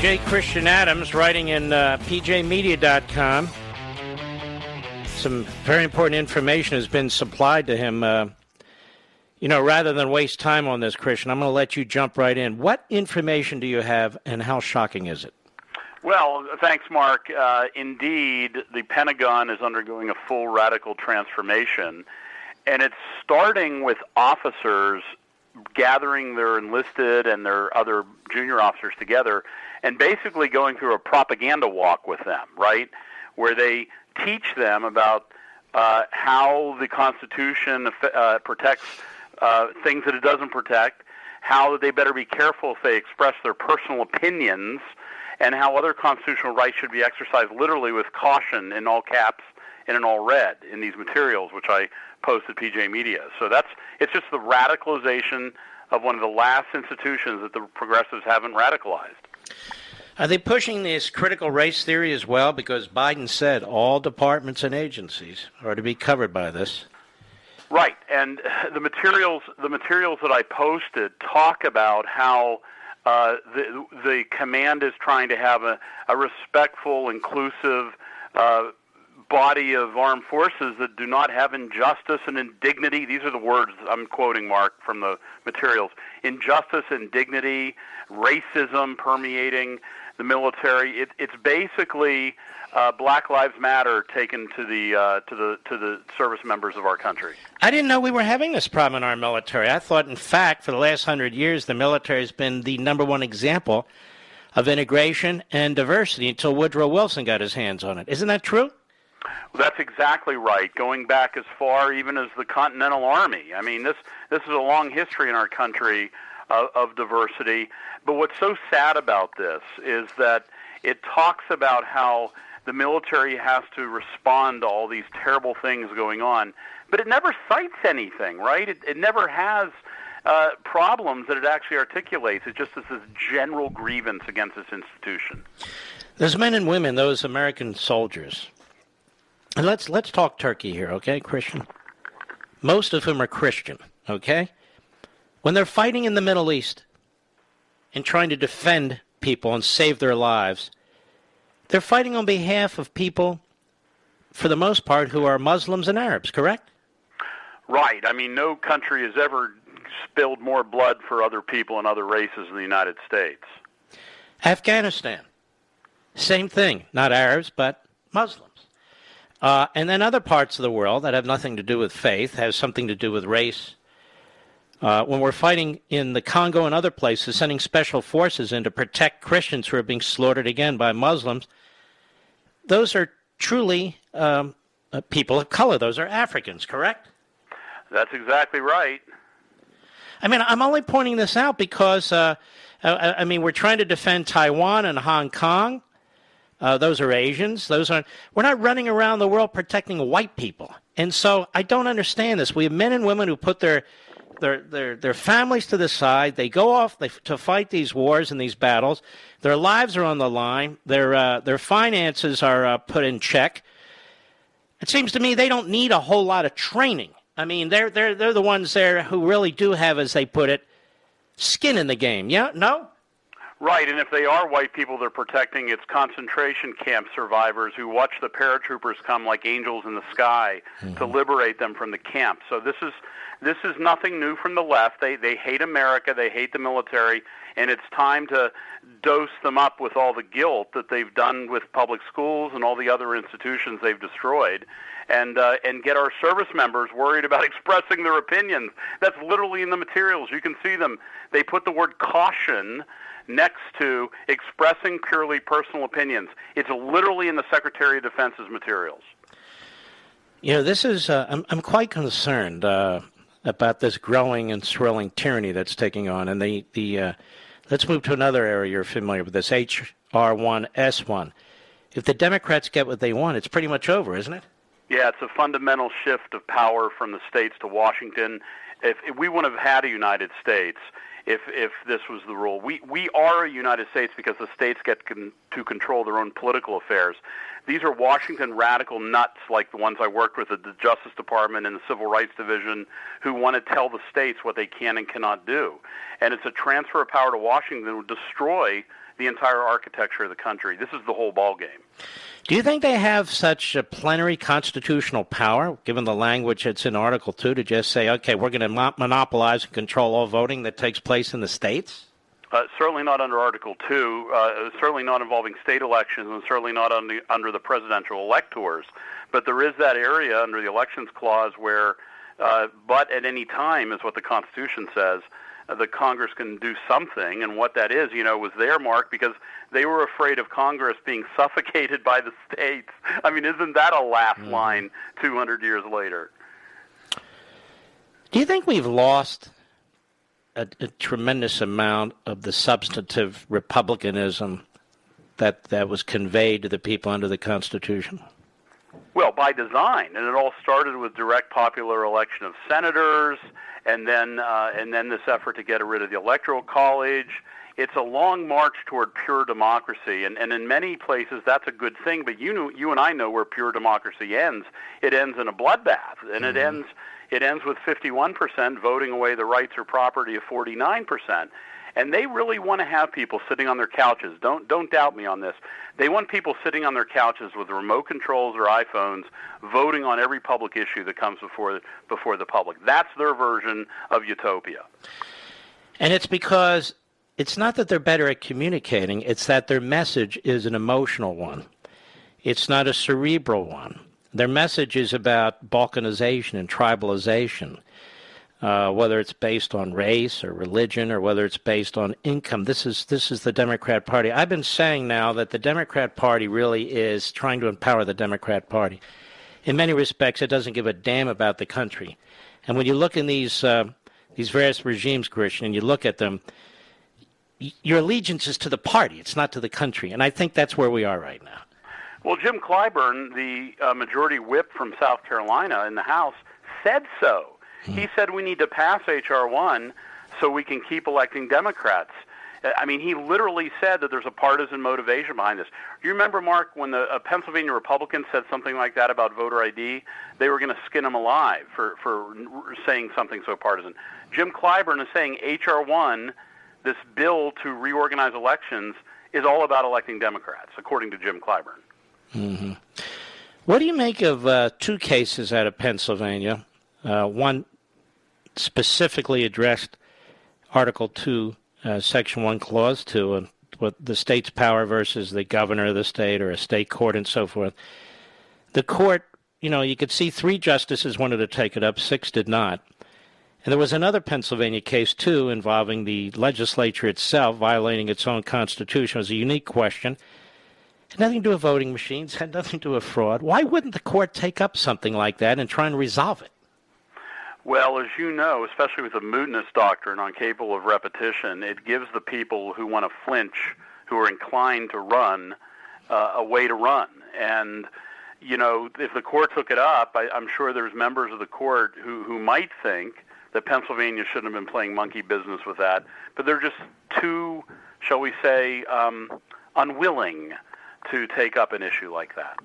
J. Christian Adams, writing in uh, pjmedia.com. Some very important information has been supplied to him. Uh, you know, rather than waste time on this, Christian, I'm going to let you jump right in. What information do you have, and how shocking is it? Well, thanks, Mark. Uh, indeed, the Pentagon is undergoing a full radical transformation, and it's starting with officers gathering their enlisted and their other junior officers together and basically going through a propaganda walk with them, right? Where they teach them about uh, how the Constitution uh, protects uh, things that it doesn't protect, how they better be careful if they express their personal opinions, and how other constitutional rights should be exercised literally with caution in all caps and in all red in these materials, which I posted PJ Media. So that's it's just the radicalization of one of the last institutions that the progressives haven't radicalized. Are they pushing this critical race theory as well? Because Biden said all departments and agencies are to be covered by this. Right, and the materials the materials that I posted talk about how Uh, the, the command is trying to have a, a respectful, inclusive uh, body of armed forces that do not have injustice and indignity. These are the words I'm quoting, Mark, from the materials. Injustice, indignity, racism permeating the military. It, it's basically uh, Black Lives Matter taken to the uh, to the to the service members of our country. I didn't know we were having this problem in our military. I thought, in fact, for the last hundred years, the military has been the number one example of integration and diversity until Woodrow Wilson got his hands on it. Isn't that true? That's exactly right. Going back as far even as the Continental Army. I mean, this this is a long history in our country of, of diversity. But what's so sad about this is that it talks about how the military has to respond to all these terrible things going on, but it never cites anything, right? It, it never has uh, problems that it actually articulates. It just is this general grievance against this institution. Those men and women, those American soldiers, and let's let's talk Turkey here, okay, Christian? Most of whom are Christian, okay? When they're fighting in the Middle East and trying to defend people and save their lives, they're fighting on behalf of people, for the most part, who are Muslims and Arabs, correct? Right. I mean, no country has ever spilled more blood for other people and other races than the United States. Afghanistan, same thing. Not Arabs, but Muslims. Uh, and then other parts of the world that have nothing to do with faith, have something to do with race. Uh, when we're fighting in the Congo and other places, sending special forces in to protect Christians who are being slaughtered again by Muslims, those are truly um, uh, people of color. Those are Africans, correct? That's exactly right. I mean, I'm only pointing this out because, uh, I, I mean, we're trying to defend Taiwan and Hong Kong. Uh, those are Asians. Those aren't. We're not running around the world protecting white people, and so I don't understand this. We have men and women who put their their their their families to the side. They go off they, to fight these wars and these battles. Their lives are on the line. Their uh, their finances are uh, put in check. It seems to me they don't need a whole lot of training. I mean, they're they're they're the ones there who really do have, as they put it, skin in the game. Yeah, no. Right, and if they are white people they're protecting, it's concentration camp survivors who watch the paratroopers come like angels in the sky mm-hmm. to liberate them from the camp. So this is this is nothing new from the left. They they hate America, they hate the military, and it's time to dose them up with all the guilt that they've done with public schools and all the other institutions they've destroyed. And uh, and get our service members worried about expressing their opinions. That's literally in the materials. You can see them. They put the word caution next to expressing purely personal opinions. It's literally in the Secretary of Defense's materials. You know, this is, uh, I'm, I'm quite concerned uh, about this growing and swirling tyranny that's taking on. And the, the uh, let's move to another area you're familiar with this HR1S1. If the Democrats get what they want, it's pretty much over, isn't it? Yeah, it's a fundamental shift of power from the states to Washington. If, if we wouldn't have had a United States, if if this was the rule. We we are a United States because the states get con- to control their own political affairs. These are Washington radical nuts like the ones I worked with at the Justice Department and the Civil Rights Division who want to tell the states what they can and cannot do. And it's a transfer of power to Washington that would destroy the entire architecture of the country. This is the whole ball game. Do you think they have such a plenary constitutional power, given the language that's in Article 2, to just say, okay, we're going to mo- monopolize and control all voting that takes place in the states? Uh, certainly not under Article 2, uh, certainly not involving state elections, and certainly not under, under the presidential electors. But there is that area under the Elections Clause where, uh, but at any time, is what the Constitution says, the Congress can do something, and what that is, you know, was their mark because they were afraid of Congress being suffocated by the states. I mean, isn't that a laugh mm. line 200 years later? Do you think we've lost a, a tremendous amount of the substantive republicanism that that was conveyed to the people under the Constitution? Well, by design, and it all started with direct popular election of senators, and then uh, and then this effort to get rid of the electoral college. It's a long march toward pure democracy, and, and in many places that's a good thing. But you know, you and I know where pure democracy ends. It ends in a bloodbath, and mm-hmm. it ends it ends with 51% voting away the rights or property of 49%. And they really want to have people sitting on their couches. Don't don't doubt me on this. They want people sitting on their couches with remote controls or iPhones, voting on every public issue that comes before before the public. That's their version of utopia. And it's because it's not that they're better at communicating; it's that their message is an emotional one. It's not a cerebral one. Their message is about balkanization and tribalization uh, whether it's based on race or religion or whether it's based on income. This is this is the Democrat Party. I've been saying now that the Democrat Party really is trying to empower the Democrat Party. In many respects, it doesn't give a damn about the country. And when you look in these uh, these various regimes, Christian, and you look at them, your allegiance is to the party. It's not to the country. And I think that's where we are right now. Well, Jim Clyburn, the uh, majority whip from South Carolina in the House, said so he said we need to pass H.R. 1 so we can keep electing Democrats. I mean, he literally said that there's a partisan motivation behind this. Do you remember, Mark, when the uh, Pennsylvania Republicans said something like that about voter ID? They were going to skin him alive for, for saying something so partisan. Jim Clyburn is saying H.R. 1, this bill to reorganize elections, is all about electing Democrats, according to Jim Clyburn. Mm-hmm. What do you make of uh, two cases out of Pennsylvania? Uh, one specifically addressed Article 2, uh, Section 1, Clause 2, and what the state's power versus the governor of the state or a state court and so forth. The court, you know, you could see three justices wanted to take it up, six did not. And there was another Pennsylvania case, too, involving the legislature itself violating its own constitution. It was a unique question. Had nothing to do with voting machines, had nothing to do with fraud. Why wouldn't the court take up something like that and try and resolve it? Well, as you know, especially with the mootness doctrine on capable of repetition, it gives the people who want to flinch, who are inclined to run, uh, a way to run. And you know, if the court took it up, I, I'm sure there's members of the court who who might think that Pennsylvania shouldn't have been playing monkey business with that, but they're just too, shall we say, um, unwilling to take up an issue like that.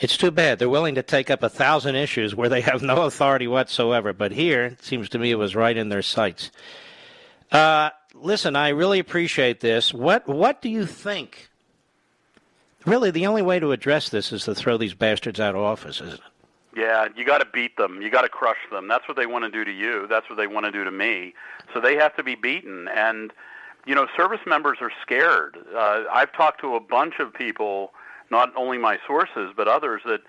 It's too bad. They're willing to take up a thousand issues where they have no authority whatsoever. But here, it seems to me it was right in their sights. Uh, listen, I really appreciate this. What What do you think? Really, the only way to address this is to throw these bastards out of office, isn't it? Yeah, you got to beat them. You got to crush them. That's what they want to do to you. That's what they want to do to me. So they have to be beaten. And you know, service members are scared. Uh, I've talked to a bunch of people not only my sources but others that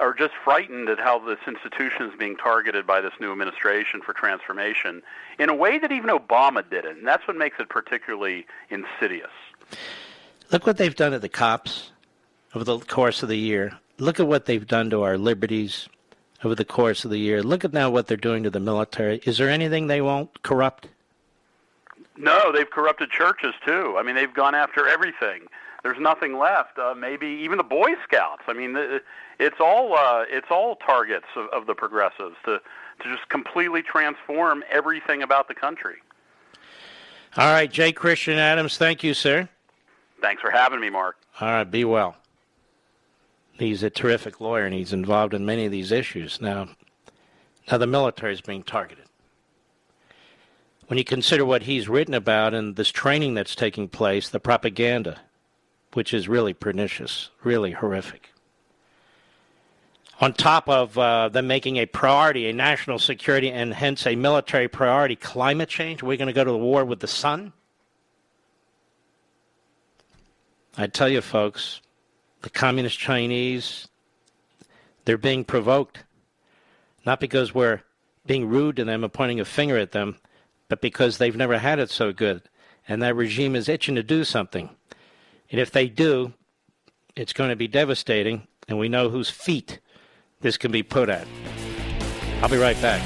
are just frightened at how this institution is being targeted by this new administration for transformation in a way that even Obama didn't. And that's what makes it particularly insidious. Look what they've done to the cops over the course of the year. Look at what they've done to our liberties over the course of the year. Look at now what they're doing to the military. Is there anything they won't corrupt? No, they've corrupted churches too. I mean, they've gone after everything there's nothing left. Uh, maybe even the Boy Scouts. I mean, it's all uh, it's all targets of, of the progressives to to just completely transform everything about the country. All right, J. Christian Adams, thank you, sir. Thanks for having me, Mark. All right, be well. He's a terrific lawyer, and he's involved in many of these issues. Now, now the military is being targeted. When you consider what he's written about and this training that's taking place, the propaganda, which is really pernicious, really horrific. On top of uh, them making a priority, a national security, and hence a military priority, climate change, we're going to go to the war with the sun? I tell you, folks, the communist Chinese, they're being provoked. Not because we're being rude to them or pointing a finger at them, but because they've never had it so good. And that regime is itching to do something. And if they do, it's going to be devastating, and we know whose feet this can be put at. I'll be right back.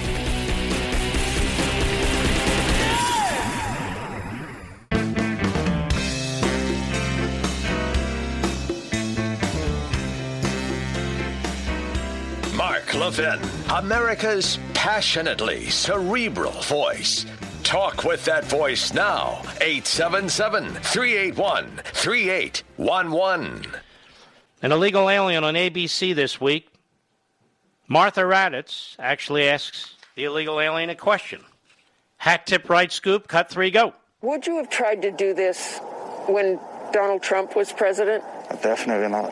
Mark Levin, America's passionately cerebral voice. Talk with that voice now. 877 381 3811. An illegal alien on ABC this week. Martha Raddatz actually asks the illegal alien a question. Hat tip right scoop, cut three, go. Would you have tried to do this when Donald Trump was president? Definitely not.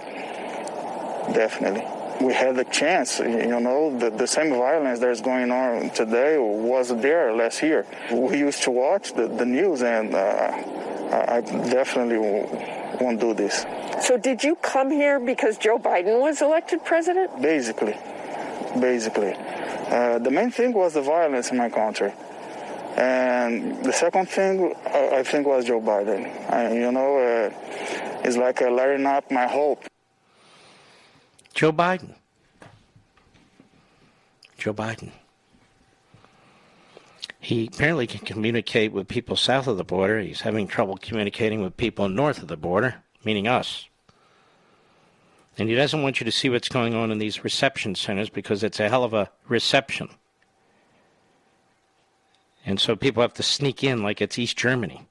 Definitely. We had the chance, you know, the, the same violence that's going on today was there last year. We used to watch the, the news, and uh, I definitely won't do this. So, did you come here because Joe Biden was elected president? Basically. Basically. Uh, the main thing was the violence in my country. And the second thing, I think, was Joe Biden. I, you know, uh, it's like uh, lighting up my hope. Joe Biden. Joe Biden. He apparently can communicate with people south of the border. He's having trouble communicating with people north of the border, meaning us. And he doesn't want you to see what's going on in these reception centers because it's a hell of a reception. And so people have to sneak in like it's East Germany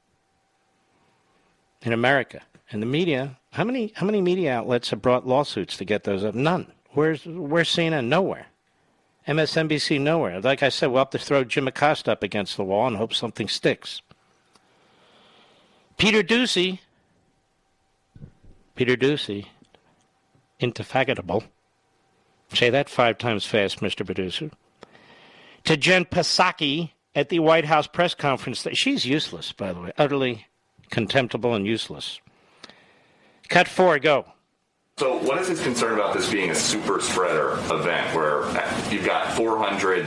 in America. And the media, how many how many media outlets have brought lawsuits to get those up? None. Where's where's CNN? Nowhere. MSNBC nowhere. Like I said, we'll have to throw Jim Acosta up against the wall and hope something sticks. Peter Doocy. Peter Doocy. Indefatigable. Say that five times fast, Mr. Producer. To Jen Psaki at the White House press conference. She's useless, by the way, utterly contemptible and useless. Cut four, go. So, what is his concern about this being a super spreader event where you've got 400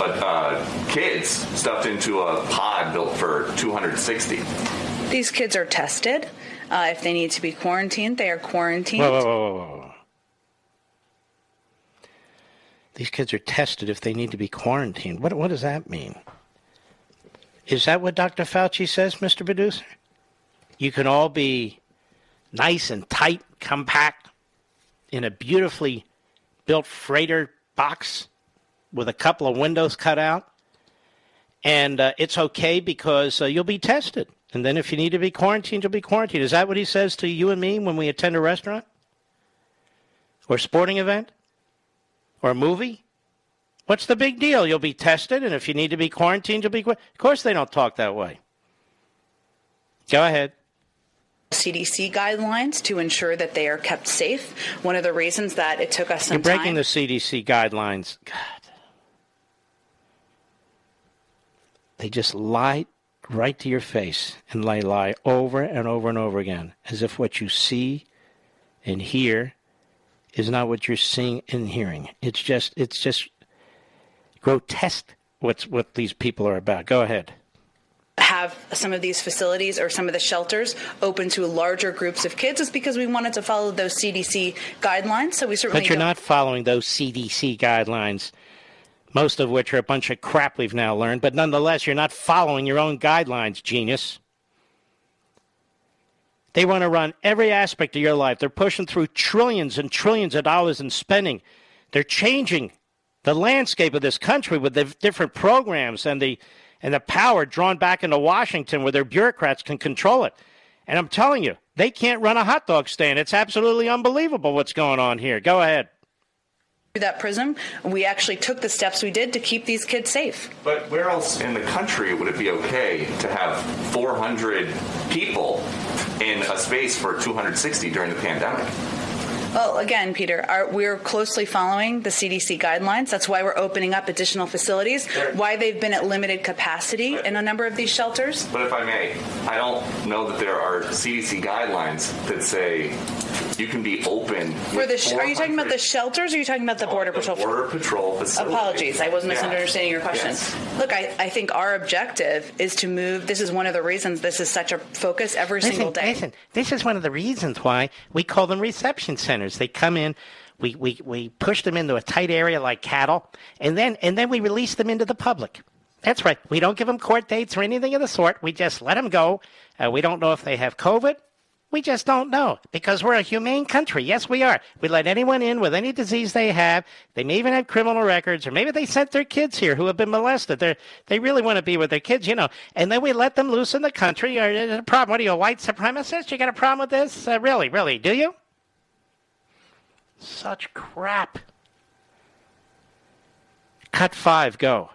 uh, uh, kids stuffed into a pod built for 260? These kids are tested. Uh, if they need to be quarantined, they are quarantined. Whoa, whoa, whoa, whoa. These kids are tested if they need to be quarantined. What, what does that mean? Is that what Dr. Fauci says, Mr. Producer? You can all be nice and tight, compact, in a beautifully built freighter box with a couple of windows cut out. And uh, it's okay because uh, you'll be tested. And then if you need to be quarantined, you'll be quarantined. Is that what he says to you and me when we attend a restaurant? Or sporting event? Or a movie? What's the big deal? You'll be tested, and if you need to be quarantined, you'll be. Of course, they don't talk that way. Go ahead. CDC guidelines to ensure that they are kept safe. One of the reasons that it took us some You're breaking time. the CDC guidelines. God. They just lie right to your face and they lie over and over and over again as if what you see and hear is not what you're seeing and hearing. It's just it's just grotesque what's what these people are about. Go ahead have some of these facilities or some of the shelters open to larger groups of kids is because we wanted to follow those CDC guidelines. So we certainly. But you're not following those CDC guidelines, most of which are a bunch of crap we've now learned. But nonetheless, you're not following your own guidelines, genius. They want to run every aspect of your life. They're pushing through trillions and trillions of dollars in spending. They're changing the landscape of this country with the different programs and the and the power drawn back into Washington where their bureaucrats can control it. And I'm telling you, they can't run a hot dog stand. It's absolutely unbelievable what's going on here. Go ahead. Through that prism, we actually took the steps we did to keep these kids safe. But where else in the country would it be okay to have 400 people in a space for 260 during the pandemic? Well, again, Peter, our, we're closely following the CDC guidelines. That's why we're opening up additional facilities, why they've been at limited capacity in a number of these shelters. But if I may, I don't know that there are CDC guidelines that say you can be open. For the sh- are you talking about the shelters or are you talking about the oh, Border Patrol? Border Patrol facility. Apologies, I wasn't yeah. misunderstanding your question. Yes. Look, I, I think our objective is to move. This is one of the reasons this is such a focus every listen, single day. Listen, this is one of the reasons why we call them reception centers. They come in, we, we, we push them into a tight area like cattle, and then and then we release them into the public. That's right. We don't give them court dates or anything of the sort. We just let them go. Uh, we don't know if they have COVID. We just don't know because we're a humane country. Yes, we are. We let anyone in with any disease they have. They may even have criminal records, or maybe they sent their kids here who have been molested. They they really want to be with their kids, you know. And then we let them loose in the country. Or a problem? What are you, a white supremacist? You got a problem with this? Uh, really, really? Do you? Such crap. Cut five, go.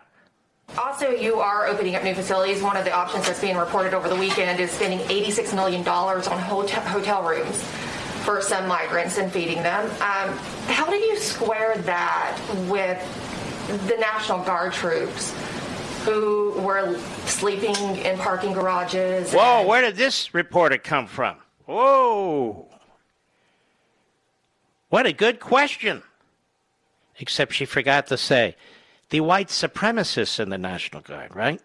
Also, you are opening up new facilities. One of the options that's being reported over the weekend is spending $86 million on hotel hotel rooms for some migrants and feeding them. Um, how do you square that with the National Guard troops who were sleeping in parking garages? Whoa, and- where did this reporter come from? Whoa. What a good question. Except she forgot to say the white supremacists in the National Guard, right?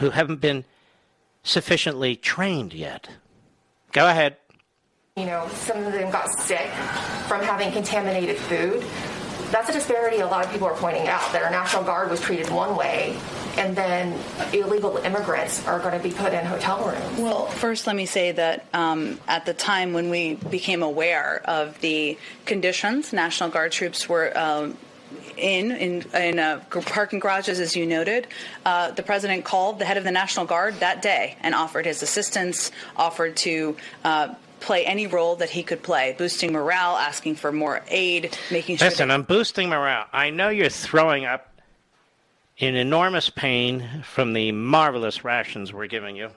Who haven't been sufficiently trained yet. Go ahead. You know, some of them got sick from having contaminated food. That's a disparity a lot of people are pointing out that our National Guard was treated one way and then illegal immigrants are going to be put in hotel rooms. Well, first, let me say that um, at the time when we became aware of the conditions, National Guard troops were. Um, in in, in uh, parking garages, as you noted. Uh, the president called the head of the National Guard that day and offered his assistance, offered to. Uh, play any role that he could play, boosting morale, asking for more aid, making sure. Listen, that- I'm boosting morale. I know you're throwing up in enormous pain from the marvelous rations we're giving you.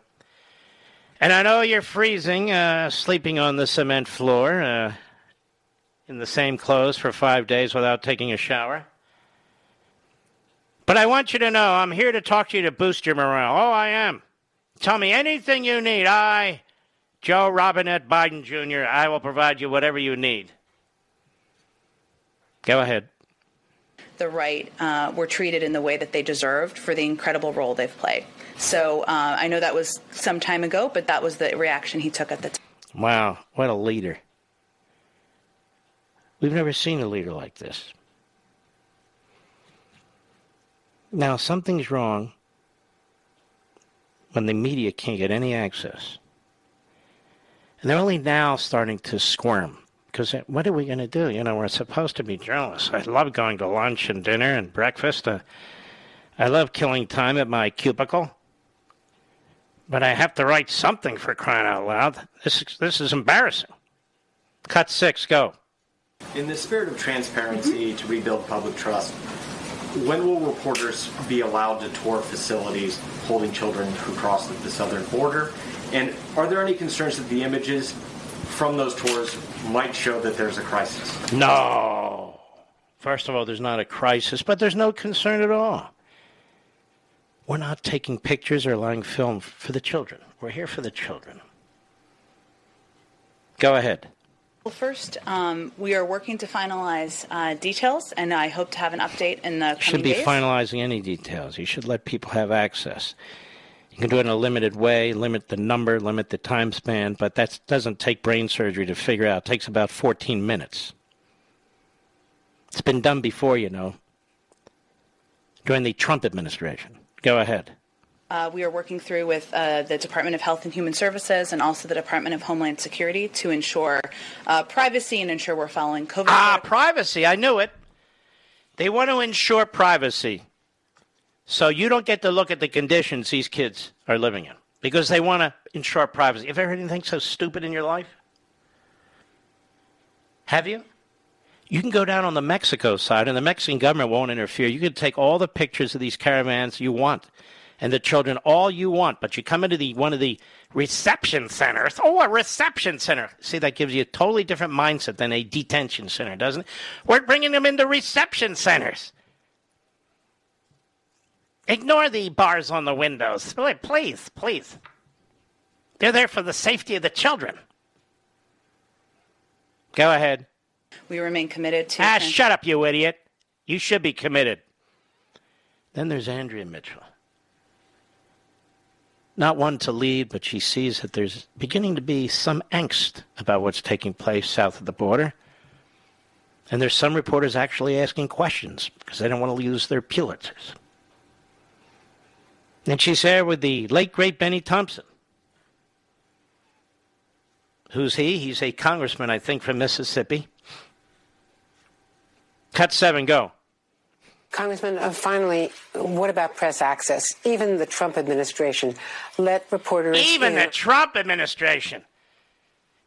And I know you're freezing, uh, sleeping on the cement floor uh, in the same clothes for five days without taking a shower. But I want you to know I'm here to talk to you to boost your morale. Oh, I am. Tell me anything you need. I, Joe Robinette Biden Jr., I will provide you whatever you need. Go ahead. The right uh, were treated in the way that they deserved for the incredible role they've played. So uh, I know that was some time ago, but that was the reaction he took at the time. Wow, what a leader. We've never seen a leader like this. Now, something's wrong when the media can't get any access. And they're only now starting to squirm. Because what are we going to do? You know, we're supposed to be journalists. I love going to lunch and dinner and breakfast. Uh, I love killing time at my cubicle. But I have to write something for crying out loud. This, this is embarrassing. Cut six, go. In the spirit of transparency to rebuild public trust, when will reporters be allowed to tour facilities holding children who cross the southern border? And are there any concerns that the images from those tours might show that there's a crisis? No. First of all, there's not a crisis, but there's no concern at all. We're not taking pictures or allowing film for the children. We're here for the children. Go ahead. Well, first, um, we are working to finalize uh, details, and I hope to have an update in the coming should be days. finalizing any details. You should let people have access. You can do it in a limited way, limit the number, limit the time span, but that doesn't take brain surgery to figure out. It takes about 14 minutes. It's been done before, you know, during the Trump administration. Go ahead. Uh, we are working through with uh, the Department of Health and Human Services and also the Department of Homeland Security to ensure uh, privacy and ensure we're following COVID. Ah, privacy. I knew it. They want to ensure privacy. So you don't get to look at the conditions these kids are living in because they want to ensure privacy. Have you ever heard anything so stupid in your life? Have you? You can go down on the Mexico side, and the Mexican government won't interfere. You can take all the pictures of these caravans you want and the children all you want, but you come into the one of the reception centers. Oh, a reception center. See, that gives you a totally different mindset than a detention center, doesn't it? We're bringing them into reception centers. Ignore the bars on the windows. Please, please. They're there for the safety of the children. Go ahead. We remain committed to. Ah, shut up, you idiot. You should be committed. Then there's Andrea Mitchell. Not one to lead, but she sees that there's beginning to be some angst about what's taking place south of the border. And there's some reporters actually asking questions because they don't want to lose their Pulitzers. And she's there with the late, great Bennie Thompson. Who's he? He's a congressman, I think, from Mississippi. Cut seven, go. Congressman, uh, finally, what about press access? Even the Trump administration let reporters. In Even the Trump administration.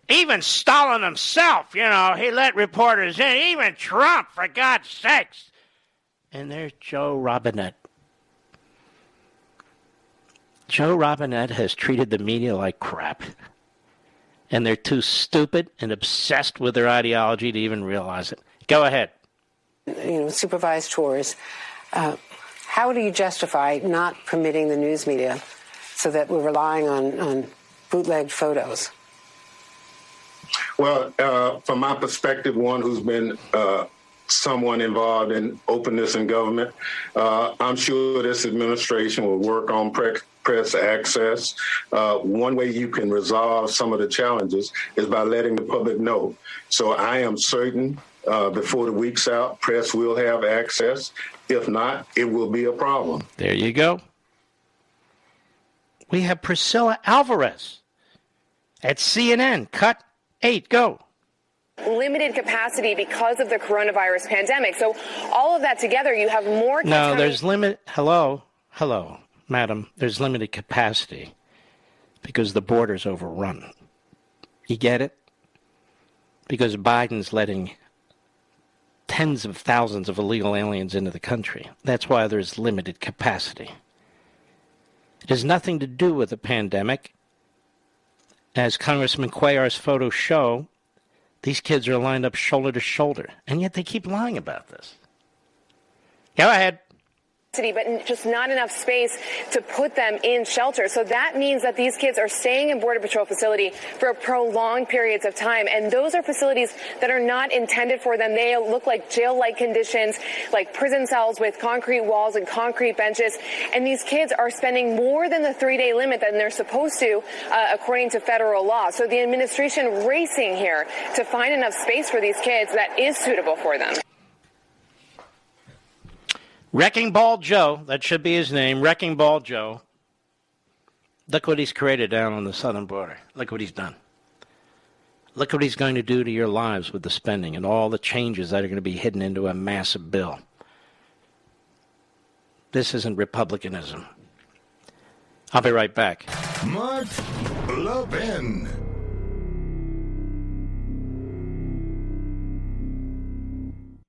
Even Stalin himself, you know, he let reporters in. Even Trump, for God's sakes. And there's Joe Robinette. Joe Robinette has treated the media like crap. And they're too stupid and obsessed with their ideology to even realize it. Go ahead. You know, supervised tours. Uh, how do you justify not permitting the news media so that we're relying on, on bootleg photos? Well, uh, from my perspective, one who's been uh, someone involved in openness in government, uh, I'm sure this administration will work on pre- press access. Uh, one way you can resolve some of the challenges is by letting the public know. So I am certain uh, before the week's out, press will have access. If not, it will be a problem. There you go. We have Priscilla Alvarez at CNN. Cut eight. Go limited capacity because of the coronavirus pandemic. So all of that together, you have more. No, there's limit. Hello, hello, madam. There's limited capacity because the border's overrun. You get it? Because Biden's letting tens of thousands of illegal aliens into the country. That's why there's limited capacity. It has nothing to do with the pandemic. As Congressman Cuellar's photos show, these kids are lined up shoulder to shoulder, and yet they keep lying about this. Go ahead but just not enough space to put them in shelter. So that means that these kids are staying in Border Patrol facility for prolonged periods of time. And those are facilities that are not intended for them. They look like jail-like conditions, like prison cells with concrete walls and concrete benches. And these kids are spending more than the three-day limit than they're supposed to, uh, according to federal law. So the administration racing here to find enough space for these kids that is suitable for them. Wrecking Ball Joe, that should be his name, Wrecking Ball Joe. Look what he's created down on the southern border. Look what he's done. Look what he's going to do to your lives with the spending and all the changes that are going to be hidden into a massive bill. This isn't republicanism. I'll be right back. Mark Levin.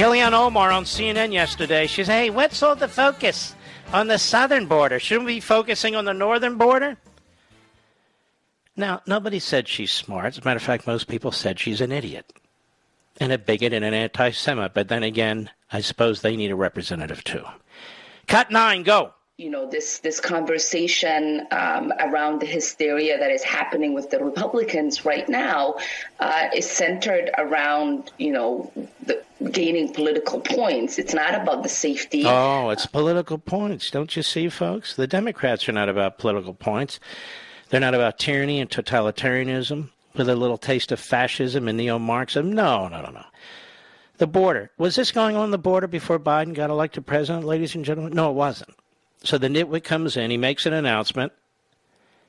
Ilhan Omar on CNN yesterday. She said, hey, what's all the focus on the southern border? Shouldn't we be focusing on the northern border? Now, nobody said she's smart. As a matter of fact, most people said she's an idiot and a bigot and an anti Semite. But then again, I suppose they need a representative too. Cut nine, go you know this this conversation um, around the hysteria that is happening with the Republicans right now uh, is centered around you know the, gaining political points. It's not about the safety. Oh, it's political points, don't you see, folks? The Democrats are not about political points. They're not about tyranny and totalitarianism with a little taste of fascism and neo-Marxism. No, no, no, no. The border. Was this going on the border before Biden got elected president, ladies and gentlemen? No, it wasn't. So the nitwit comes in, he makes an announcement.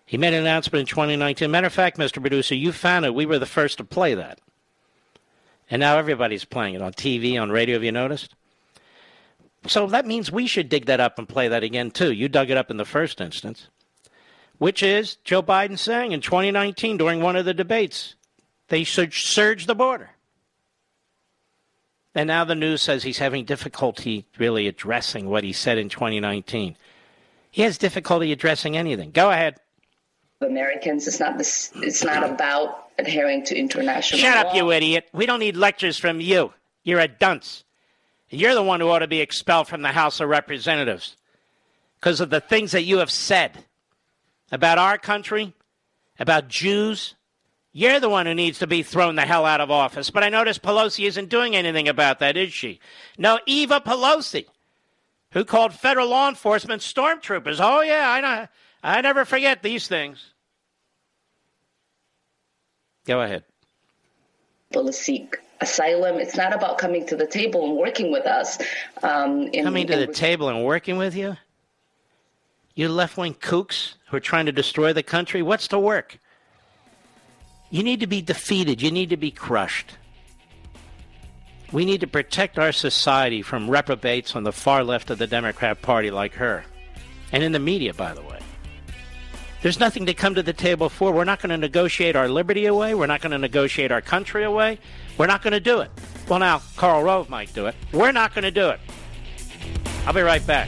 He made an announcement in 2019. Matter of fact, Mr. Producer, you found it. We were the first to play that. And now everybody's playing it on TV, on radio. Have you noticed? So that means we should dig that up and play that again, too. You dug it up in the first instance, which is Joe Biden saying in 2019 during one of the debates, they should surge the border. And now the news says he's having difficulty really addressing what he said in 2019. He has difficulty addressing anything. Go ahead. Americans, it's not this. It's not about adhering to international. Shut law. up, you idiot. We don't need lectures from you. You're a dunce. You're the one who ought to be expelled from the House of Representatives because of the things that you have said about our country, about Jews. You're the one who needs to be thrown the hell out of office. But I notice Pelosi isn't doing anything about that, is she? No, Eva Pelosi, who called federal law enforcement stormtroopers. Oh, yeah, I know. I never forget these things. Go ahead. People seek asylum. It's not about coming to the table and working with us. Um, in, Coming to the table and working with you? You left wing kooks who are trying to destroy the country? What's to work? You need to be defeated. You need to be crushed. We need to protect our society from reprobates on the far left of the Democrat Party like her. And in the media, by the way. There's nothing to come to the table for. We're not going to negotiate our liberty away. We're not going to negotiate our country away. We're not going to do it. Well, now, Karl Rove might do it. We're not going to do it. I'll be right back.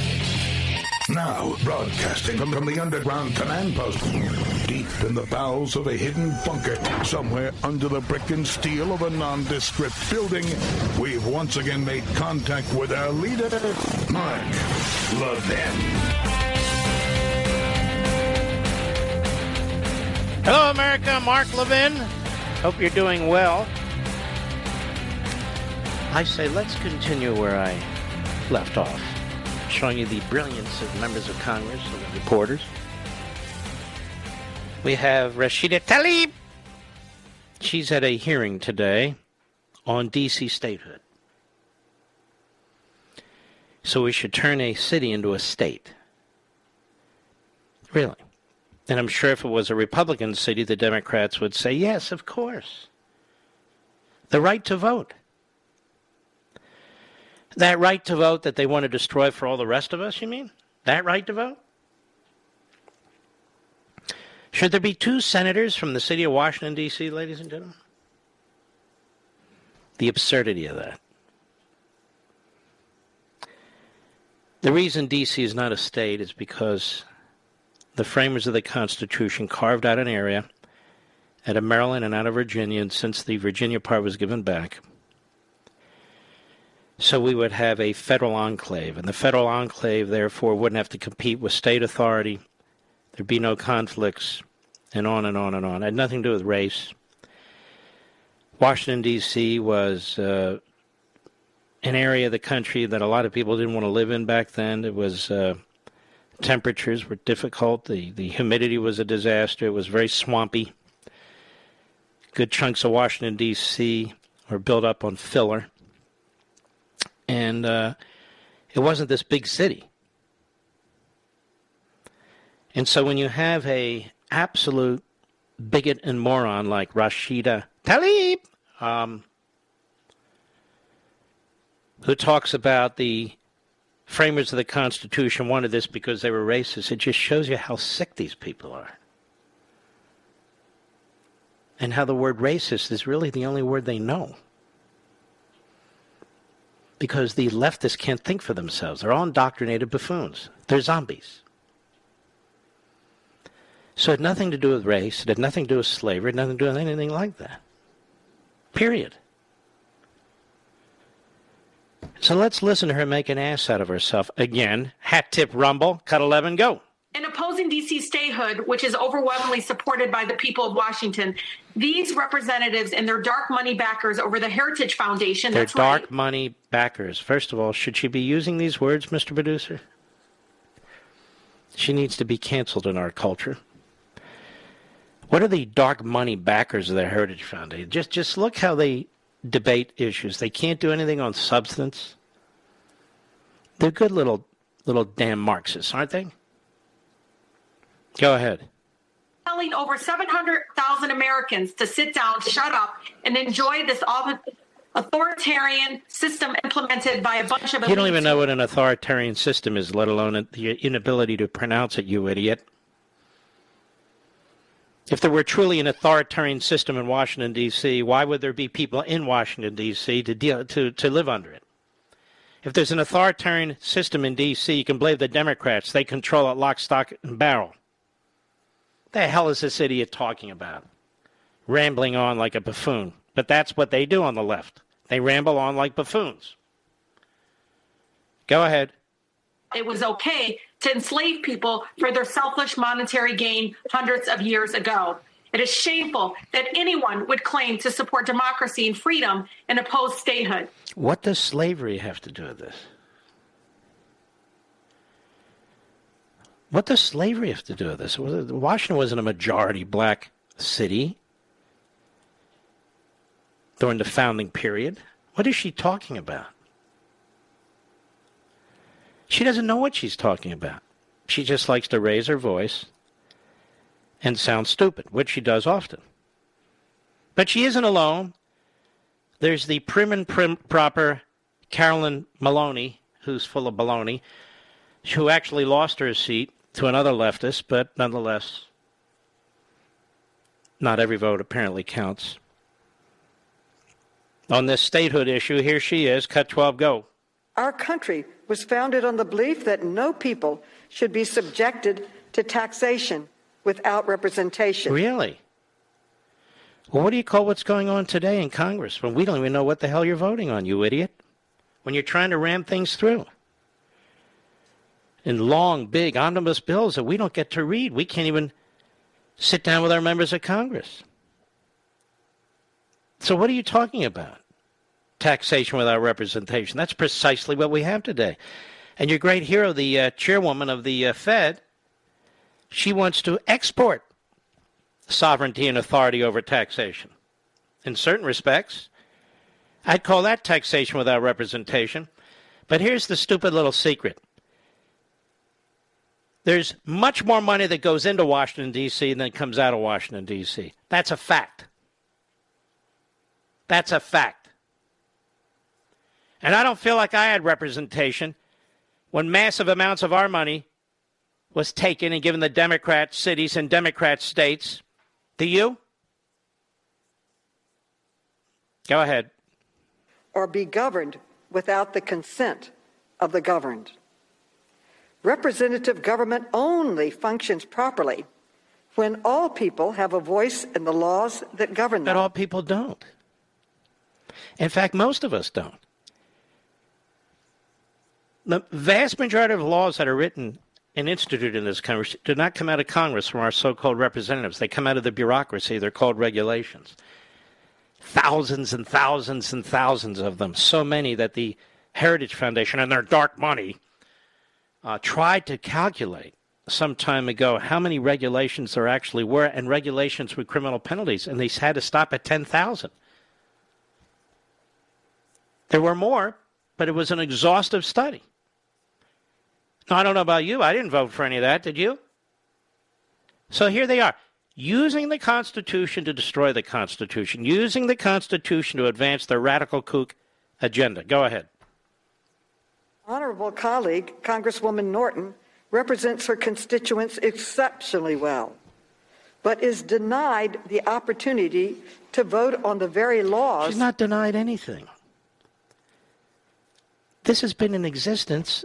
Now, broadcasting from, from the underground command post, deep in the bowels of a hidden bunker, somewhere under the brick and steel of a nondescript building, we've once again made contact with our leader, Mark Levin. Hello, America. Mark Levin. Hope you're doing well. I say let's continue where I left off, showing you the brilliance of members of Congress and reporters. We have Rashida Tlaib. She's at a hearing today on D.C. statehood. So we should turn a city into a state. Really. And I'm sure if it was a Republican city, the Democrats would say, yes, of course. The right to vote. That right to vote that they want to destroy for all the rest of us, you mean? That right to vote? Should there be two senators from the city of Washington, D.C., ladies and gentlemen? The absurdity of that. The reason D.C. is not a state is because the framers of the Constitution carved out an area out of Maryland and out of Virginia, and since the Virginia part was given back, so we would have a federal enclave, and the federal enclave, therefore, wouldn't have to compete with state authority. There'd be no conflicts, and on and on and on. It had nothing to do with race. Washington, D.C. was uh, an area of the country that a lot of people didn't want to live in back then. It was uh, temperatures were difficult. The the humidity was a disaster. It was very swampy. Good chunks of Washington D.C. were built up on filler, and uh, it wasn't this big city. And so when you have a absolute bigot and moron like Rashida Tlaib, um, who talks about the framers of the Constitution wanted this because they were racist. It just shows you how sick these people are. And how the word racist is really the only word they know. Because the leftists can't think for themselves. They're all indoctrinated buffoons. They're zombies. So it had nothing to do with race. It had nothing to do with slavery. It had nothing to do with anything like that. Period. So let's listen to her make an ass out of herself again. Hat tip rumble, cut 11, go. In opposing DC statehood, which is overwhelmingly supported by the people of Washington, these representatives and their dark money backers over the Heritage Foundation, They're that's dark right, money backers. First of all, should she be using these words, Mr. Producer? She needs to be canceled in our culture. What are the dark money backers of the Heritage Foundation? Just just look how they debate issues. They can't do anything on substance. They're good little little damn Marxists, aren't they? Go ahead. Telling over 700,000 Americans to sit down, shut up, and enjoy this authoritarian system implemented by a bunch of. You don't even know what an authoritarian system is, let alone the inability to pronounce it, you idiot. If there were truly an authoritarian system in Washington D.C., why would there be people in Washington D.C. to deal to, to live under it? If there's an authoritarian system in D.C., you can blame the Democrats. They control it lock, stock, and barrel. The hell is this idiot talking about? Rambling on like a buffoon. But that's what they do on the left. They ramble on like buffoons. Go ahead. It was okay to enslave people for their selfish monetary gain hundreds of years ago. It is shameful that anyone would claim to support democracy and freedom and oppose statehood. What does slavery have to do with this? What does slavery have to do with this? Washington wasn't a majority black city during the founding period. What is she talking about? She doesn't know what she's talking about. She just likes to raise her voice and sound stupid, which she does often. But she isn't alone. There's the prim and prim proper Carolyn Maloney, who's full of baloney, who actually lost her seat to another leftist, but nonetheless, not every vote apparently counts. On this statehood issue, here she is, cut 12, go. Our country was founded on the belief that no people should be subjected to taxation without representation. Really? Well, what do you call what's going on today in Congress when we don't even know what the hell you're voting on, you idiot? When you're trying to ram things through in long, big omnibus bills that we don't get to read. We can't even sit down with our members of Congress. So, what are you talking about? taxation without representation. That's precisely what we have today. And your great hero, the uh, chairwoman of the uh, Fed, she wants to export sovereignty and authority over taxation. In certain respects, I'd call that taxation without representation. But here's the stupid little secret there's much more money that goes into Washington, D.C. than comes out of Washington, D.C. That's a fact. That's a fact. And I don't feel like I had representation when massive amounts of our money was taken and given the Democrat cities and Democrat states. Do you? Go ahead. Or be governed without the consent of the governed. Representative government only functions properly when all people have a voice in the laws that govern them. But all people don't. In fact, most of us don't. The vast majority of laws that are written and instituted in this country do not come out of Congress from our so called representatives. They come out of the bureaucracy. They're called regulations. Thousands and thousands and thousands of them. So many that the Heritage Foundation and their dark money uh, tried to calculate some time ago how many regulations there actually were and regulations with criminal penalties, and they had to stop at 10,000. There were more, but it was an exhaustive study. Now, I don't know about you. I didn't vote for any of that. Did you? So here they are using the Constitution to destroy the Constitution, using the Constitution to advance their radical kook agenda. Go ahead. Honorable colleague, Congresswoman Norton, represents her constituents exceptionally well, but is denied the opportunity to vote on the very laws. She's not denied anything. This has been in existence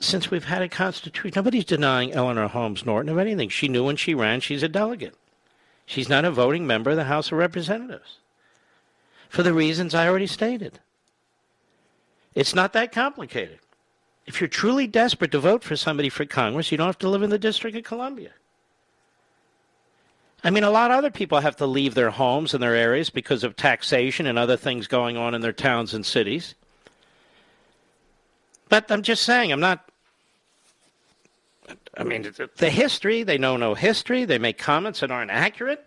since we've had a constitution. Nobody's denying Eleanor Holmes Norton of anything. She knew when she ran she's a delegate. She's not a voting member of the House of Representatives for the reasons I already stated. It's not that complicated. If you're truly desperate to vote for somebody for Congress, you don't have to live in the District of Columbia. I mean, a lot of other people have to leave their homes and their areas because of taxation and other things going on in their towns and cities. But I'm just saying, I'm not. I mean, the history, they know no history. They make comments that aren't accurate.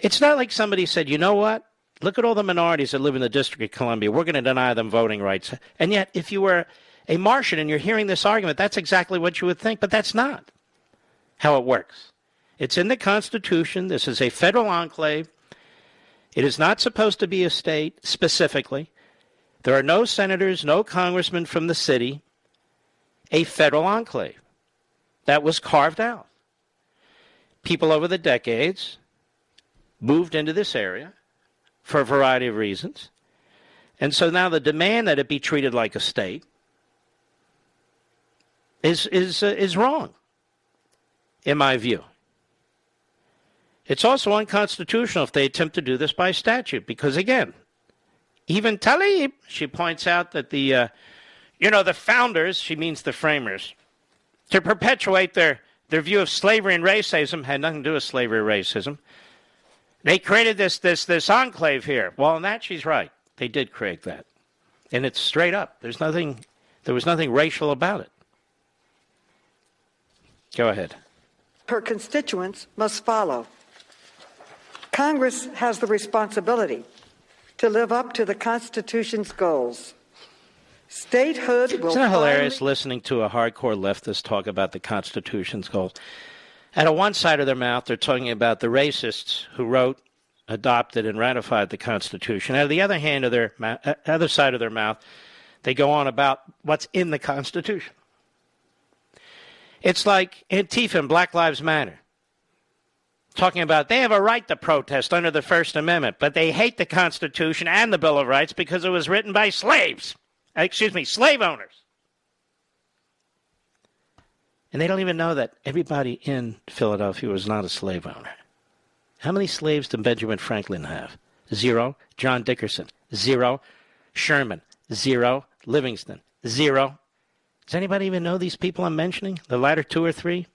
It's not like somebody said, you know what? Look at all the minorities that live in the District of Columbia. We're going to deny them voting rights. And yet, if you were a Martian and you're hearing this argument, that's exactly what you would think, but that's not how it works. It's in the Constitution. This is a federal enclave. It is not supposed to be a state specifically. There are no senators, no congressmen from the city. A federal enclave that was carved out. People over the decades moved into this area for a variety of reasons. And so now the demand that it be treated like a state is is uh, is wrong in my view. It's also unconstitutional if they attempt to do this by statute because again, even Tlaib, she points out that the uh, you know the founders, she means the framers, to perpetuate their their view of slavery and racism had nothing to do with slavery or racism. They created this this this enclave here. Well, in that she's right. They did create that, and it's straight up. There's nothing. There was nothing racial about it. Go ahead. Her constituents must follow. Congress has the responsibility to live up to the Constitution's goals. Statehood will. Isn't it hilarious listening to a hardcore leftist talk about the Constitution's goals? Of one side of their mouth, they're talking about the racists who wrote, adopted, and ratified the Constitution. Out of the other hand of their uh, other side of their mouth, they go on about what's in the Constitution. It's like Antifa and Black Lives Matter talking about they have a right to protest under the First Amendment, but they hate the Constitution and the Bill of Rights because it was written by slaves. Excuse me, slave owners. And they don't even know that everybody in Philadelphia was not a slave owner. How many slaves did Benjamin Franklin have? Zero. John Dickinson? Zero. Sherman? Zero. Livingston? Zero. Does anybody even know these people I'm mentioning? The latter two or three?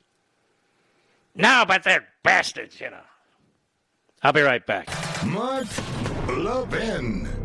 No, but they're bastards, you know. I'll be right back. Mark Levin.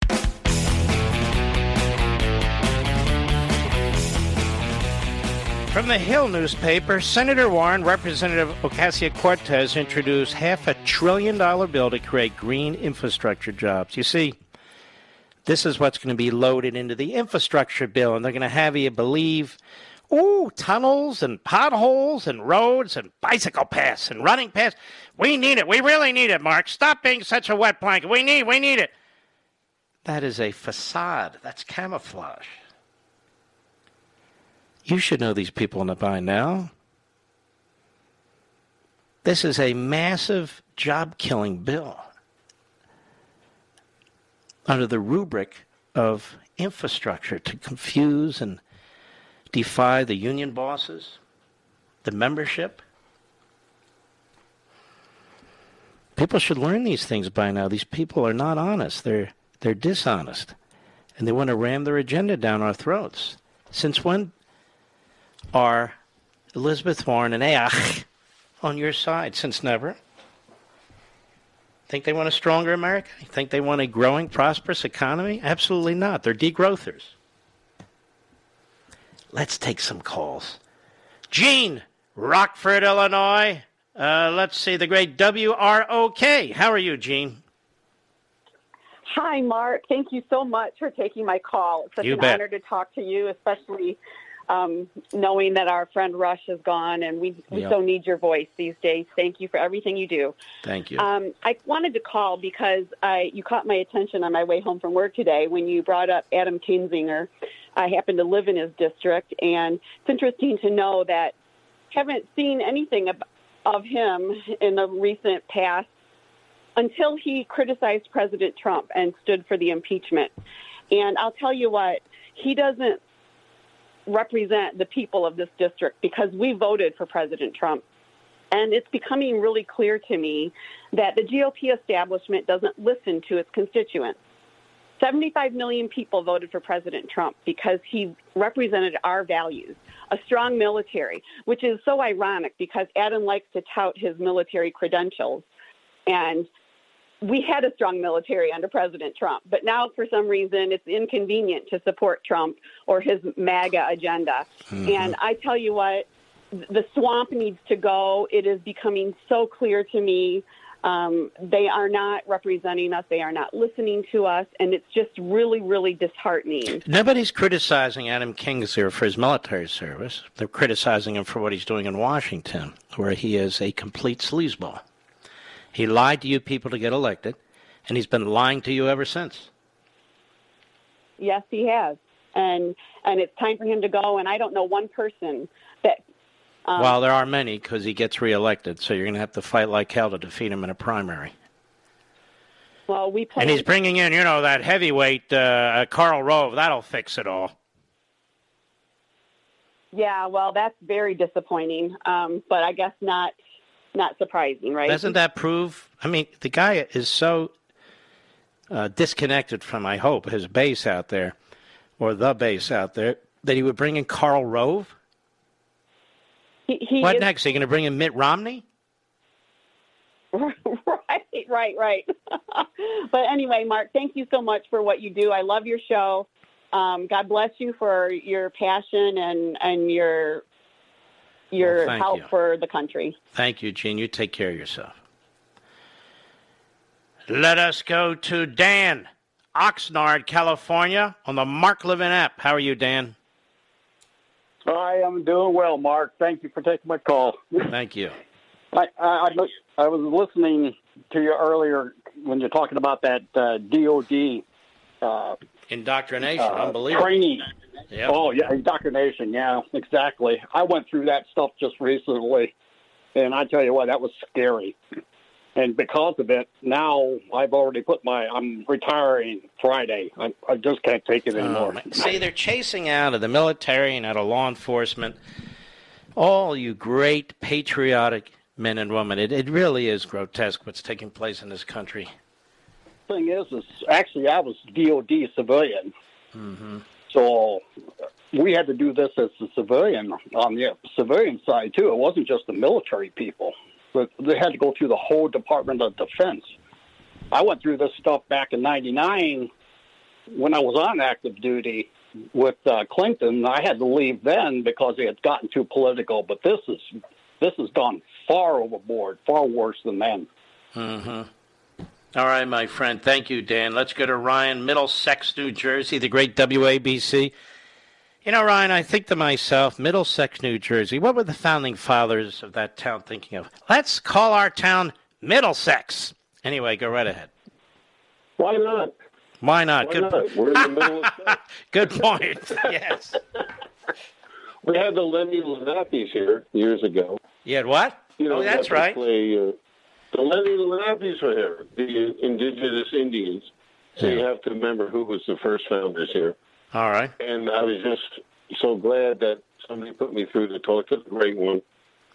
From the Hill newspaper, Senator Warren, Representative Ocasio Cortez introduced half a trillion dollar bill to create green infrastructure jobs. You see, this is what's going to be loaded into the infrastructure bill, and they're going to have you believe, ooh, tunnels and potholes and roads and bicycle paths and running paths. We need it. We really need it, Mark. Stop being such a wet blanket. We need, we need it. That is a facade. That's camouflage. You should know these people by now. This is a massive job killing bill under the rubric of infrastructure to confuse and defy the union bosses, the membership. People should learn these things by now. These people are not honest. They're they're dishonest. And they want to ram their agenda down our throats. Since when are Elizabeth Warren and AOC on your side since never? Think they want a stronger America? Think they want a growing, prosperous economy? Absolutely not. They're degrowthers. Let's take some calls. Gene, Rockford, Illinois. Uh, let's see, the great WROK. How are you, Gene? Hi, Mark. Thank you so much for taking my call. It's such You an bet. honor to talk to you, especially um, knowing that our friend Rush is gone, and we, we Yeah. so need your voice these days. Thank you for everything you do. Thank you. Um, I wanted to call because I, you caught my attention on my way home from work today when you brought up Adam Kinzinger. I happen to live in his district, and it's interesting to know that haven't seen anything of, of him in the recent past until he criticized President Trump and stood for the impeachment. And I'll tell you what, he doesn't represent the people of this district because we voted for President Trump. And it's becoming really clear to me that the GOP establishment doesn't listen to its constituents. 75 million people voted for President Trump because he represented our values, a strong military, which is so ironic because Adam likes to tout his military credentials. And we had a strong military under President Trump, but now for some reason it's inconvenient to support Trump or his MAGA agenda. Mhm. And I tell you what, the swamp needs to go. It is becoming so clear to me. Um, they are not representing us. They are not listening to us, and it's just really, really disheartening. Nobody's criticizing Adam Kinzinger for his military service. They're criticizing him for what he's doing in Washington, where he is a complete sleazeball. He lied to you people to get elected, and he's been lying to you ever since. Yes, he has, and and it's time for him to go. And I don't know one person that. Um, well, there are many because he gets reelected, so you're going to have to fight like hell to defeat him in a primary. well, we play. And he's bringing in, you know, that heavyweight uh, Karl Rove. That'll fix it all. Yeah, well, that's very disappointing. Um, but I guess not not surprising, right? Doesn't that prove? I mean, the guy is so uh, disconnected from, I hope, his base out there, or the base out there, that he would bring in Karl Rove. He, he what is- next? Are you going to bring in Mitt Romney? right, right, right. but anyway, Mark, thank you so much for what you do. I love your show. Um, God bless you for your passion and and your your Well, help you. for the country. Thank you, Gene. You take care of yourself. Let us go to Dan, Oxnard, California, on the Mark Levin app. How are you, Dan? I am doing well, Mark. Thank you for taking my call. Thank you. I, I, I I was listening to you earlier when you're talking about that uh, DOD uh, Indoctrination, uh, unbelievable. training. Yep. Oh yeah, indoctrination. Yeah, exactly. I went through that stuff just recently, and I tell you what, that was scary. And because of it, now I've already put my. I'm retiring Friday. I, I just can't take it anymore. Oh, See, they're chasing out of the military and out of law enforcement all you great patriotic men and women. It, it really is grotesque what's taking place in this country. thing is, is actually I was DOD civilian, Mm-hmm. So we had to do this as a civilian on the civilian side too. It wasn't just the military people, but they had to go through the whole Department of Defense. I went through this stuff back in '99 when I was on active duty with uh, Clinton. I had to leave then because it had gotten too political. But this is this has gone far overboard, far worse than then. Mm-hmm. All right, my friend. Thank you, Dan. Let's go to Ryan, Middlesex, New Jersey, the great WABC. You know, Ryan, I think to myself, Middlesex, New Jersey, what were the founding fathers of that town thinking of? Let's call our town Middlesex. Anyway, go right ahead. Why not? Why not? Why Good, not? We're in the middle of Good point. yes. We had the Lenny Lenappies here years ago. You had what? You know, oh, that's right. Play, uh, the Lenny Lenappies were here, the indigenous Indians. So you have to remember who was the first founders here. All right. And I was just so glad that somebody put me through to talk to the great one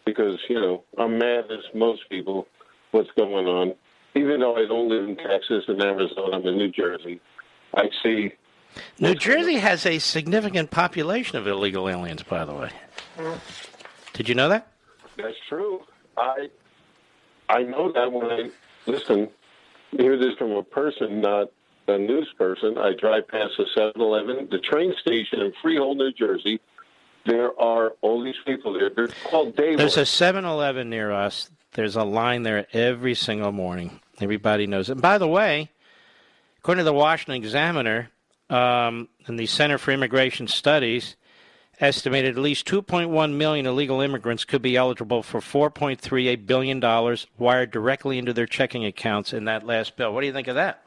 because, you know, I'm mad as most people what's going on. Even though I don't live in Texas and Arizona, I'm in New Jersey. I see New Jersey has a significant population of illegal aliens, by the way. Mm. Did you know that? That's true. I I know that when I listen, hear this from a person, not a news person. I drive past the 7-Eleven, the train station in Freehold, New Jersey. There are all these people there. They're called day There's a workers. 7 Eleven near us. There's a line there every single morning. Everybody knows it. And by the way, according to the Washington Examiner um, and the Center for Immigration Studies, estimated at least 2.1 million illegal immigrants could be eligible for 4.38 billion dollars wired directly into their checking accounts in that last bill. What do you think of that?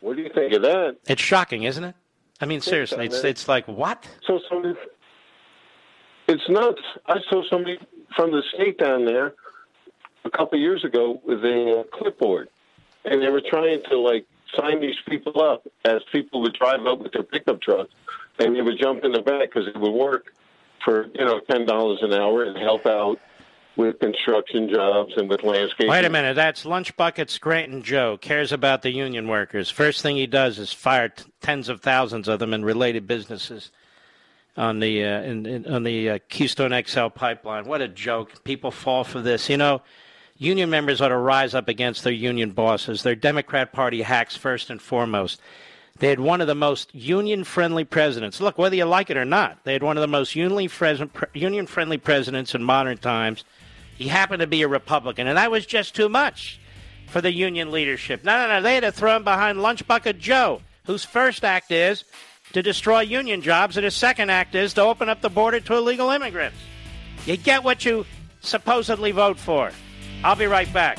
What do you think of that? It's shocking, isn't it? I mean, seriously, it's it's like what? So somebody, it's nuts. I saw somebody from the state down there a couple of years ago with a uh, clipboard, and they were trying to like sign these people up as people would drive up with their pickup trucks, and they would jump in the back because it would work for you know ten dollars an hour and help out with construction jobs and with landscaping. Wait a minute, that's Lunch Bucket Scranton Joe cares about the union workers. First thing he does is fire t- tens of thousands of them in related businesses on the uh, in, in, on the uh, Keystone XL pipeline. What a joke! People fall for this. You know, union members ought to rise up against their union bosses. They're Democrat Party hacks first and foremost. They had one of the most union friendly presidents. Look, whether you like it or not, they had one of the most union friendly presidents in modern times. He happened to be a Republican, and that was just too much for the union leadership. No, no, no. They had to throw him behind Lunch Bucket Joe, whose first act is to destroy union jobs, and his second act is to open up the border to illegal immigrants. You get what you supposedly vote for. I'll be right back.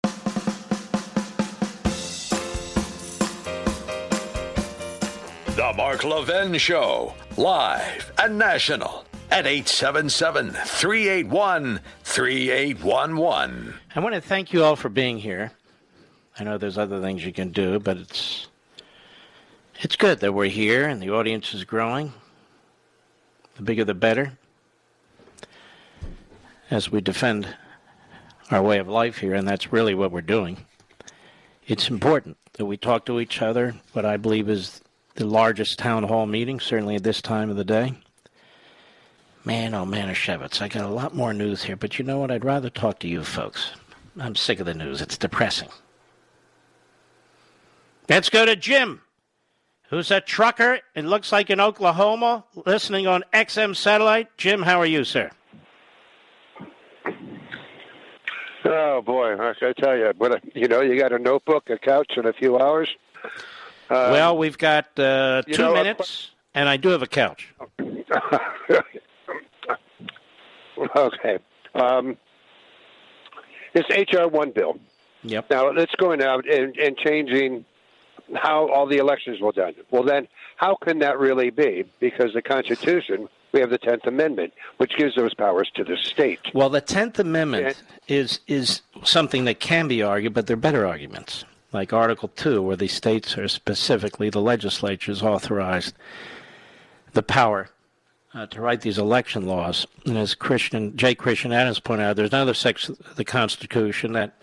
The Mark Levin Show, live and national at 877 381 3811. I want to thank you all for being here. I know there's other things you can do, but it's it's good that we're here and the audience is growing. The bigger the better. As we defend our way of life here, and that's really what we're doing. It's important that we talk to each other, what I believe is the largest town hall meeting, certainly at this time of the day. Man, oh, man, Manischewitz, I got a lot more news here, but you know what? I'd rather talk to you folks. I'm sick of the news. It's depressing. Let's go to Jim, who's a trucker, it looks like in Oklahoma, listening on XM satellite. Jim, how are you, sir? Oh boy, I, tell you, a, you know, you got a notebook, a couch, and a few hours. Um, well, we've got uh, two know, minutes, and I do have a couch. okay. Um, this HR one bill. Yep. Now let's go out and, and changing how all the elections were done. Well, then, how can that really be? Because the Constitution, we have the Tenth Amendment, which gives those powers to the state. Well, the Tenth Amendment and, is is something that can be argued, but there are better arguments like Article 2, where the states are specifically, the legislatures authorized the power uh, to write these election laws. And as Christian J. Christian Adams pointed out, there's another section of the Constitution that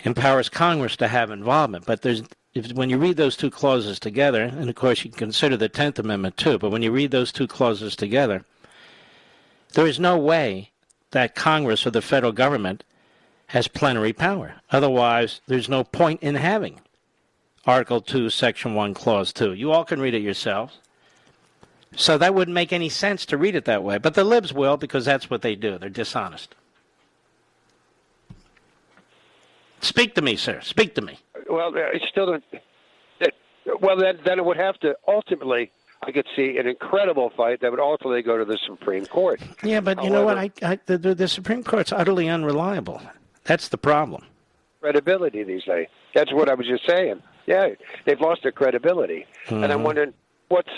empowers Congress to have involvement. But there's if, when you read those two clauses together, and of course you can consider the Tenth Amendment too, but when you read those two clauses together, there is no way that Congress or the federal government has plenary power. Otherwise, there's no point in having Article 2, Section 1, Clause 2. You all can read it yourselves. So that wouldn't make any sense to read it that way. But the libs will because that's what they do. They're dishonest. Speak to me, sir. Speak to me. Well, uh, it's still. Well, then, then it would have to ultimately I could see an incredible fight that would ultimately go to the Supreme Court. Yeah, but you know what? I, I the, the Supreme Court's utterly unreliable. That's the problem. Credibility these days. That's what I was just saying. Yeah, they've lost their credibility, and I'm Mhm. wondering what's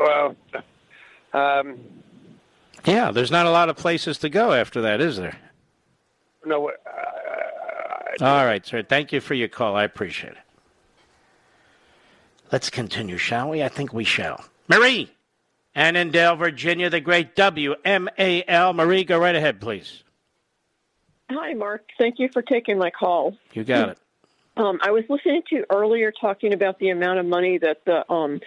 well. Um, Yeah, there's not a lot of places to go after that, is there? no, uh, All right, sir. Thank you for your call. I appreciate it. Let's continue, shall we? I think we shall. Marie, Annandale, Virginia, the great WMAL. Marie, go right ahead, please. Hi, Mark. Thank you for taking my call. You got it. Um, I was listening to you earlier talking about the amount of money that the um,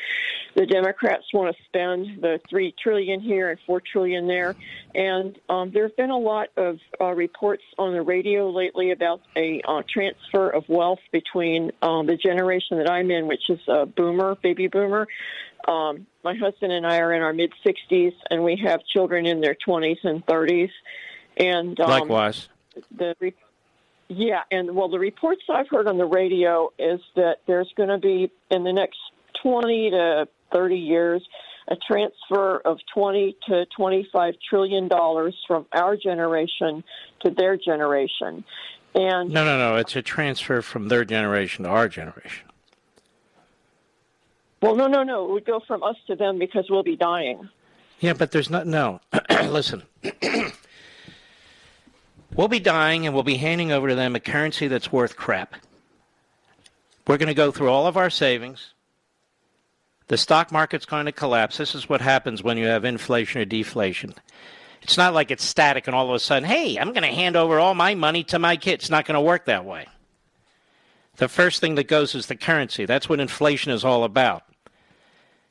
the Democrats want to spend, the three trillion here and four trillion there, and um, there have been a lot of uh, reports on the radio lately about a uh, transfer of wealth between um, the generation that I'm in, which is a boomer, baby boomer. Um, my husband and I are in our mid 60s, and we have children in their 20s and 30s, and um, Likewise. The re- yeah, and well, the reports I've heard on the radio is that there's going to be in the next 20 to 30 years a transfer of 20 to 25 trillion dollars from our generation to their generation, and No, no, no. It's a transfer from their generation to our generation. well, no, no, no, it would go from us to them because we'll be dying. Yeah, but there's not. No. Listen. we'll be dying and we'll be handing over to them a currency that's worth crap. We're going to go through all of our savings. The stock market's going to collapse. This is what happens when you have inflation or deflation. It's not like it's static and all of a sudden, hey, I'm going to hand over all my money to my kids. It's not going to work that way. The first thing that goes is the currency. That's what inflation is all about.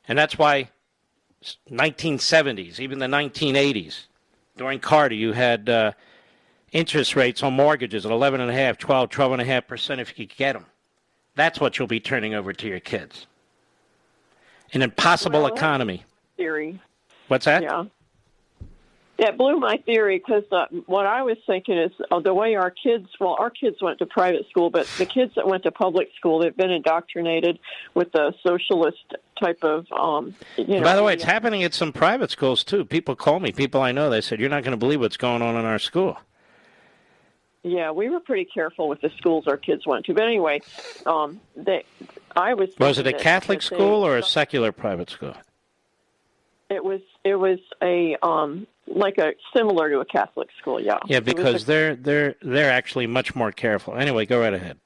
And that's why 1970s, even the 1980s, during Carter, you had uh, interest rates on mortgages at 11.5, 12, 12.5% if you could get them. That's what you'll be turning over to your kids. An impossible Well, economy. Theory. What's that? Yeah. That blew my theory because uh, what I was thinking is uh, the way our kids, well, our kids went to private school, but the kids that went to public school, they've been indoctrinated with the socialist type of, um, you know. By the way, it's happening at some private schools too. People call me, people I know, they said, You're not going to believe what's going on in our school. Yeah, we were pretty careful with the schools our kids went to. But anyway, um, they, I was. Was it a Catholic that they- school or a secular private school? It was. It was a um, like a similar to a Catholic school. Yeah. Yeah, was a- because they're they're they're actually much more careful. Anyway, go right ahead.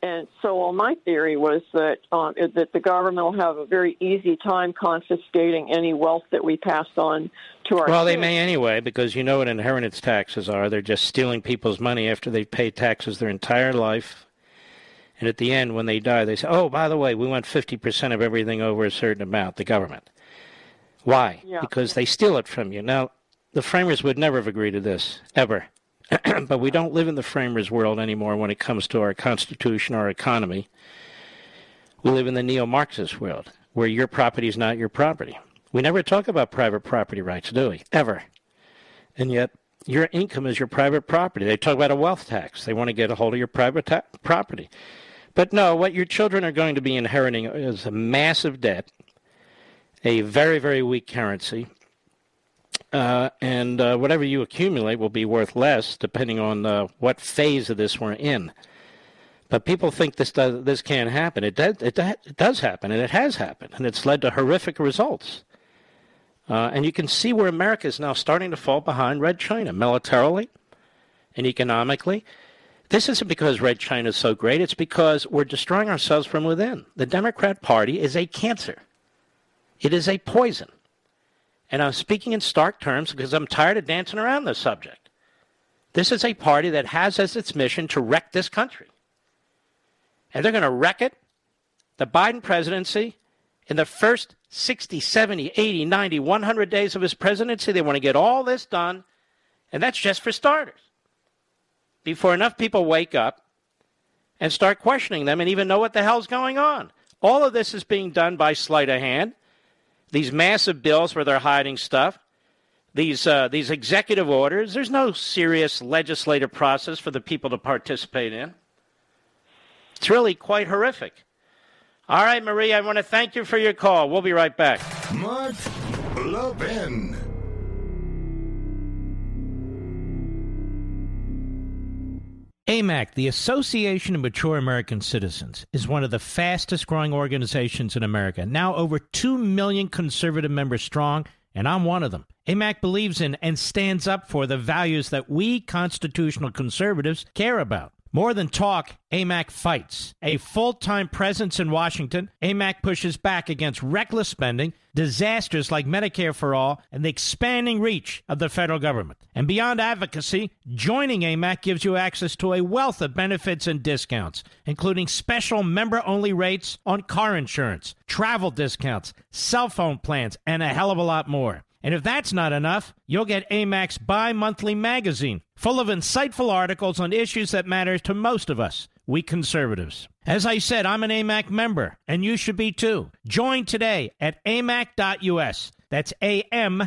And so, well, my theory was that um, that the government will have a very easy time confiscating any wealth that we pass on to our. Well, they may anyway, because you know what inheritance taxes are. They're just stealing people's money after they've paid taxes their entire life. And at the end, when they die, they say, oh, by the way, we want 50% of everything over a certain amount, the government. Why? Yeah. Because they steal it from you. Now, the framers would never have agreed to this, ever. but we don't live in the framers' world anymore when it comes to our Constitution, our economy. We live in the neo Marxist world, where your property is not your property. We never talk about private property rights, do we? Ever. And yet, your income is your private property. They talk about a wealth tax. They want to get a hold of your private ta- property. But no, what your children are going to be inheriting is a massive debt, a very, very weak currency, uh, and uh, whatever you accumulate will be worth less depending on uh, what phase of this we're in. But people think this does this can't happen. It does. It, it does happen, and it has happened, and it's led to horrific results. Uh, and you can see where America is now starting to fall behind Red China militarily and economically. This isn't because Red China is so great. It's because we're destroying ourselves from within. The Democrat Party is a cancer. It is a poison. And I'm speaking in stark terms because I'm tired of dancing around this subject. This is a party that has as its mission to wreck this country. And they're going to wreck it. The Biden presidency, in the first 60, 70, 80, 90, 100 days of his presidency, they want to get all this done. And that's just for starters. Before enough people wake up and start questioning them and even know what the hell's going on. All of this is being done by sleight of hand. These massive bills where they're hiding stuff, these uh, these executive orders. There's no serious legislative process for the people to participate in. It's really quite horrific. All right, Marie, I want to thank you for your call. We'll be right back. Mark Levin. AMAC, the Association of Mature American Citizens, is one of the fastest growing organizations in America, now over 2 million conservative members strong, and I'm one of them. AMAC believes in and stands up for the values that we constitutional conservatives care about. More than talk, AMAC fights. A full time presence in Washington, AMAC pushes back against reckless spending, disasters like Medicare for All, and the expanding reach of the federal government. And beyond advocacy, joining AMAC gives you access to a wealth of benefits and discounts, including special member only rates on car insurance, travel discounts, cell phone plans, and a hell of a lot more. And if that's not enough, you'll get AMAC's bi monthly magazine, full of insightful articles on issues that matter to most of us, we conservatives. As I said, I'm an AMAC member, and you should be too. Join today at amac.us. That's A-M-A-C.us.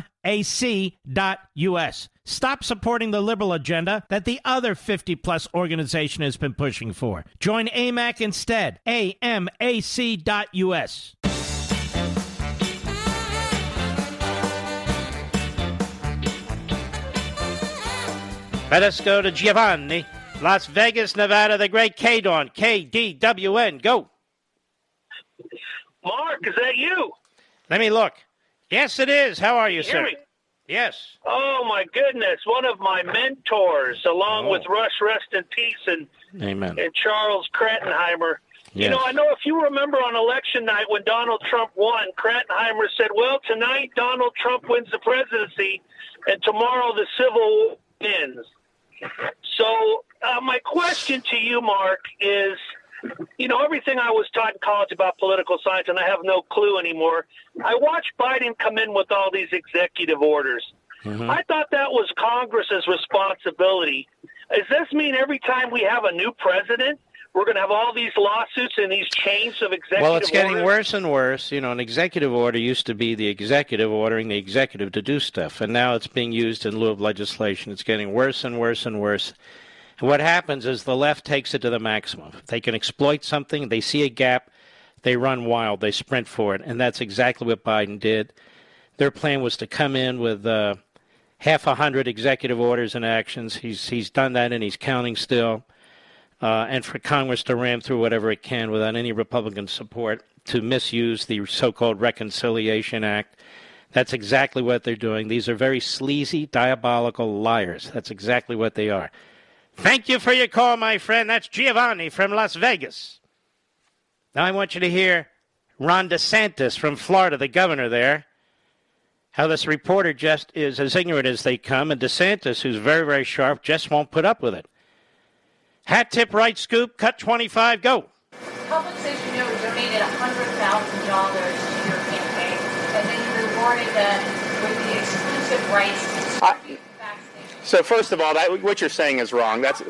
Stop supporting the liberal agenda that the other 50 plus organization has been pushing for. Join AMAC instead. A-M-A-C.us. Let us go to Giovanni, Las Vegas, Nevada, the great K-Dawn, K-D-W-N. Go. Mark, is that you? Let me look. Yes, it is. How are you, Hear sir? me? Yes. Oh my goodness, one of my mentors, along Oh. with Rush Rest in Peace and, Amen. and Charles Krauthammer. Yes. You know, I know if you remember on election night when Donald Trump won, Krattenheimer said, "Well, tonight Donald Trump wins the presidency, and tomorrow the civil war ends." So, uh, my question to you, Mark, is you know, everything I was taught in college about political science, and I have no clue anymore. I watched Biden come in with all these executive orders. Mm-hmm. I thought that was Congress's responsibility. Does this mean every time we have a new president, we're going to have all these lawsuits and these chains of executive Well, it's getting orders? worse and worse. You know, an executive order used to be the executive ordering the executive to do stuff, and now it's being used in lieu of legislation. It's getting worse and worse and worse. And what happens is the left takes it to the maximum. If they can exploit something, they see a gap, they run wild, they sprint for it, and that's exactly what Biden did. Their plan was to come in with uh, half a hundred executive orders and actions. He's he's done that, and he's counting still uh, and for Congress to ram through whatever it can without any Republican support to misuse the so-called Reconciliation Act. That's exactly what they're doing. These are very sleazy, diabolical liars. That's exactly what they are. Thank you for your call, my friend. That's Giovanni from Las Vegas. Now I want you to hear Ron DeSantis from Florida, the governor there. How this reporter just is as ignorant as they come, and DeSantis, who's very, very sharp, just won't put up with it. Hat tip right scoop, cut 25, go. Publix, as you know, donated $100,000 to your campaign, and then you rewarded them with the exclusive rights to So first of all, that, what you're saying is wrong. That's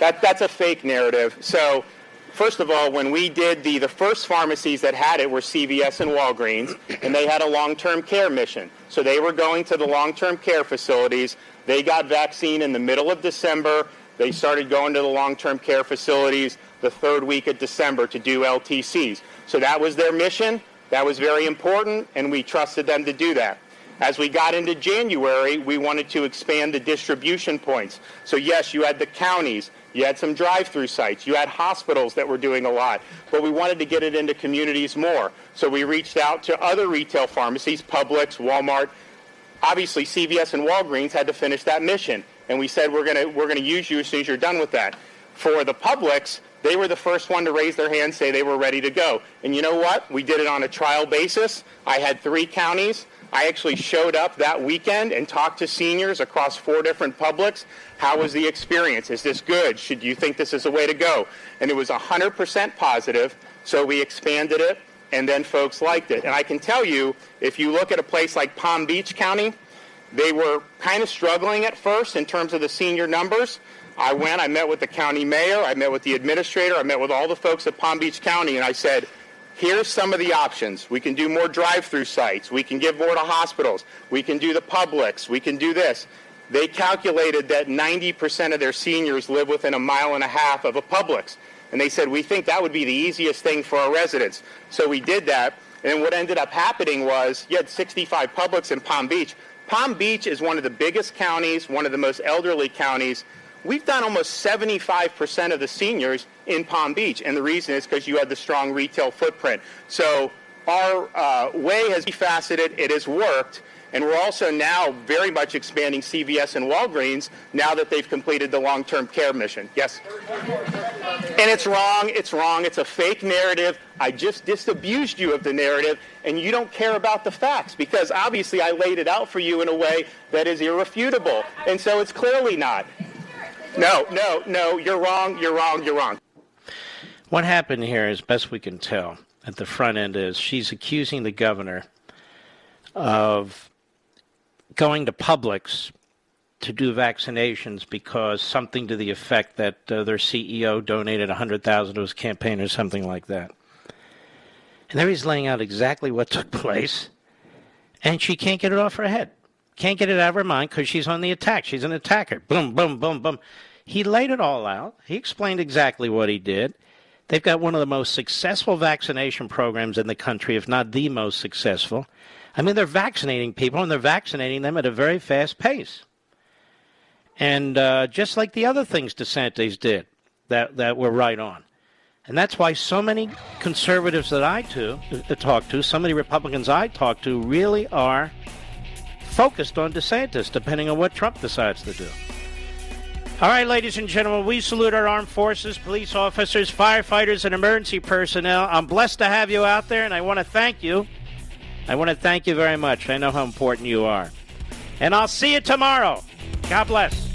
that, that's a fake narrative. So first of all, when we did the the first pharmacies that had it were CVS and Walgreens, and they had a long-term care mission. So they were going to the long-term care facilities. They got vaccine in the middle of December. They started going to the long-term care facilities the third week of December to do LTCs. So that was their mission. That was very important, and we trusted them to do that. As we got into January, we wanted to expand the distribution points. So yes, you had the counties, you had some drive-through sites, you had hospitals that were doing a lot, but we wanted to get it into communities more. So we reached out to other retail pharmacies, Publix, Walmart. Obviously, CVS and Walgreens had to finish that mission, and we said we're going to we're going to use you as soon as you're done with that. For the Publix, they were the first one to raise their hand, say they were ready to go. And you know what? We did it on a trial basis. I had three counties. I actually showed up that weekend and talked to seniors across four different Publix. How was the experience? Is this good? Should you think this is a way to go? And it was 100% positive, so we expanded it, and then folks liked it. And I can tell you, if you look at a place like Palm Beach County, they were kind of struggling at first in terms of the senior numbers. I went, I met with the county mayor, I met with the administrator, I met with all the folks at Palm Beach County, and I said, here's some of the options. We can do more drive-through sites. We can give more to hospitals. We can do the Publix. We can do this. They calculated that 90% of their seniors live within a mile and a half of a Publix. And they said, we think that would be the easiest thing for our residents. So we did that. And what ended up happening was you had 65 Publix in Palm Beach. Palm Beach is one of the biggest counties, one of the most elderly counties. We've done almost 75% of the seniors in Palm Beach. And the reason is because you had the strong retail footprint. So our uh, way has been faceted. It has worked. And we're also now very much expanding CVS and Walgreens now that they've completed the long-term care mission. Yes? And it's wrong. It's wrong. It's a fake narrative. I just disabused you of the narrative, and you don't care about the facts because obviously I laid it out for you in a way that is irrefutable. And so it's clearly not. No, no, no, you're wrong, you're wrong, you're wrong. What happened here, as best we can tell, at the front end is she's accusing the governor of going to Publix to do vaccinations because something to the effect that uh, their CEO donated 100,000 to his campaign or something like that. And there he's laying out exactly what took place, and she can't get it off her head. Can't get it out of her mind because she's on the attack. She's an attacker. Boom, boom, boom, boom. He laid it all out. He explained exactly what he did. They've got one of the most successful vaccination programs in the country, if not the most successful. I mean, they're vaccinating people, and they're vaccinating them at a very fast pace. And uh, just like the other things DeSantis did that, that were right on. And that's why so many conservatives that I to, uh, talk to, so many Republicans I talk to, really are focused on DeSantis, depending on what Trump decides to do. All right, ladies and gentlemen, we salute our armed forces, police officers, firefighters, and emergency personnel. I'm blessed to have you out there, and I want to thank you. I want to thank you very much. I know how important you are. And I'll see you tomorrow. God bless.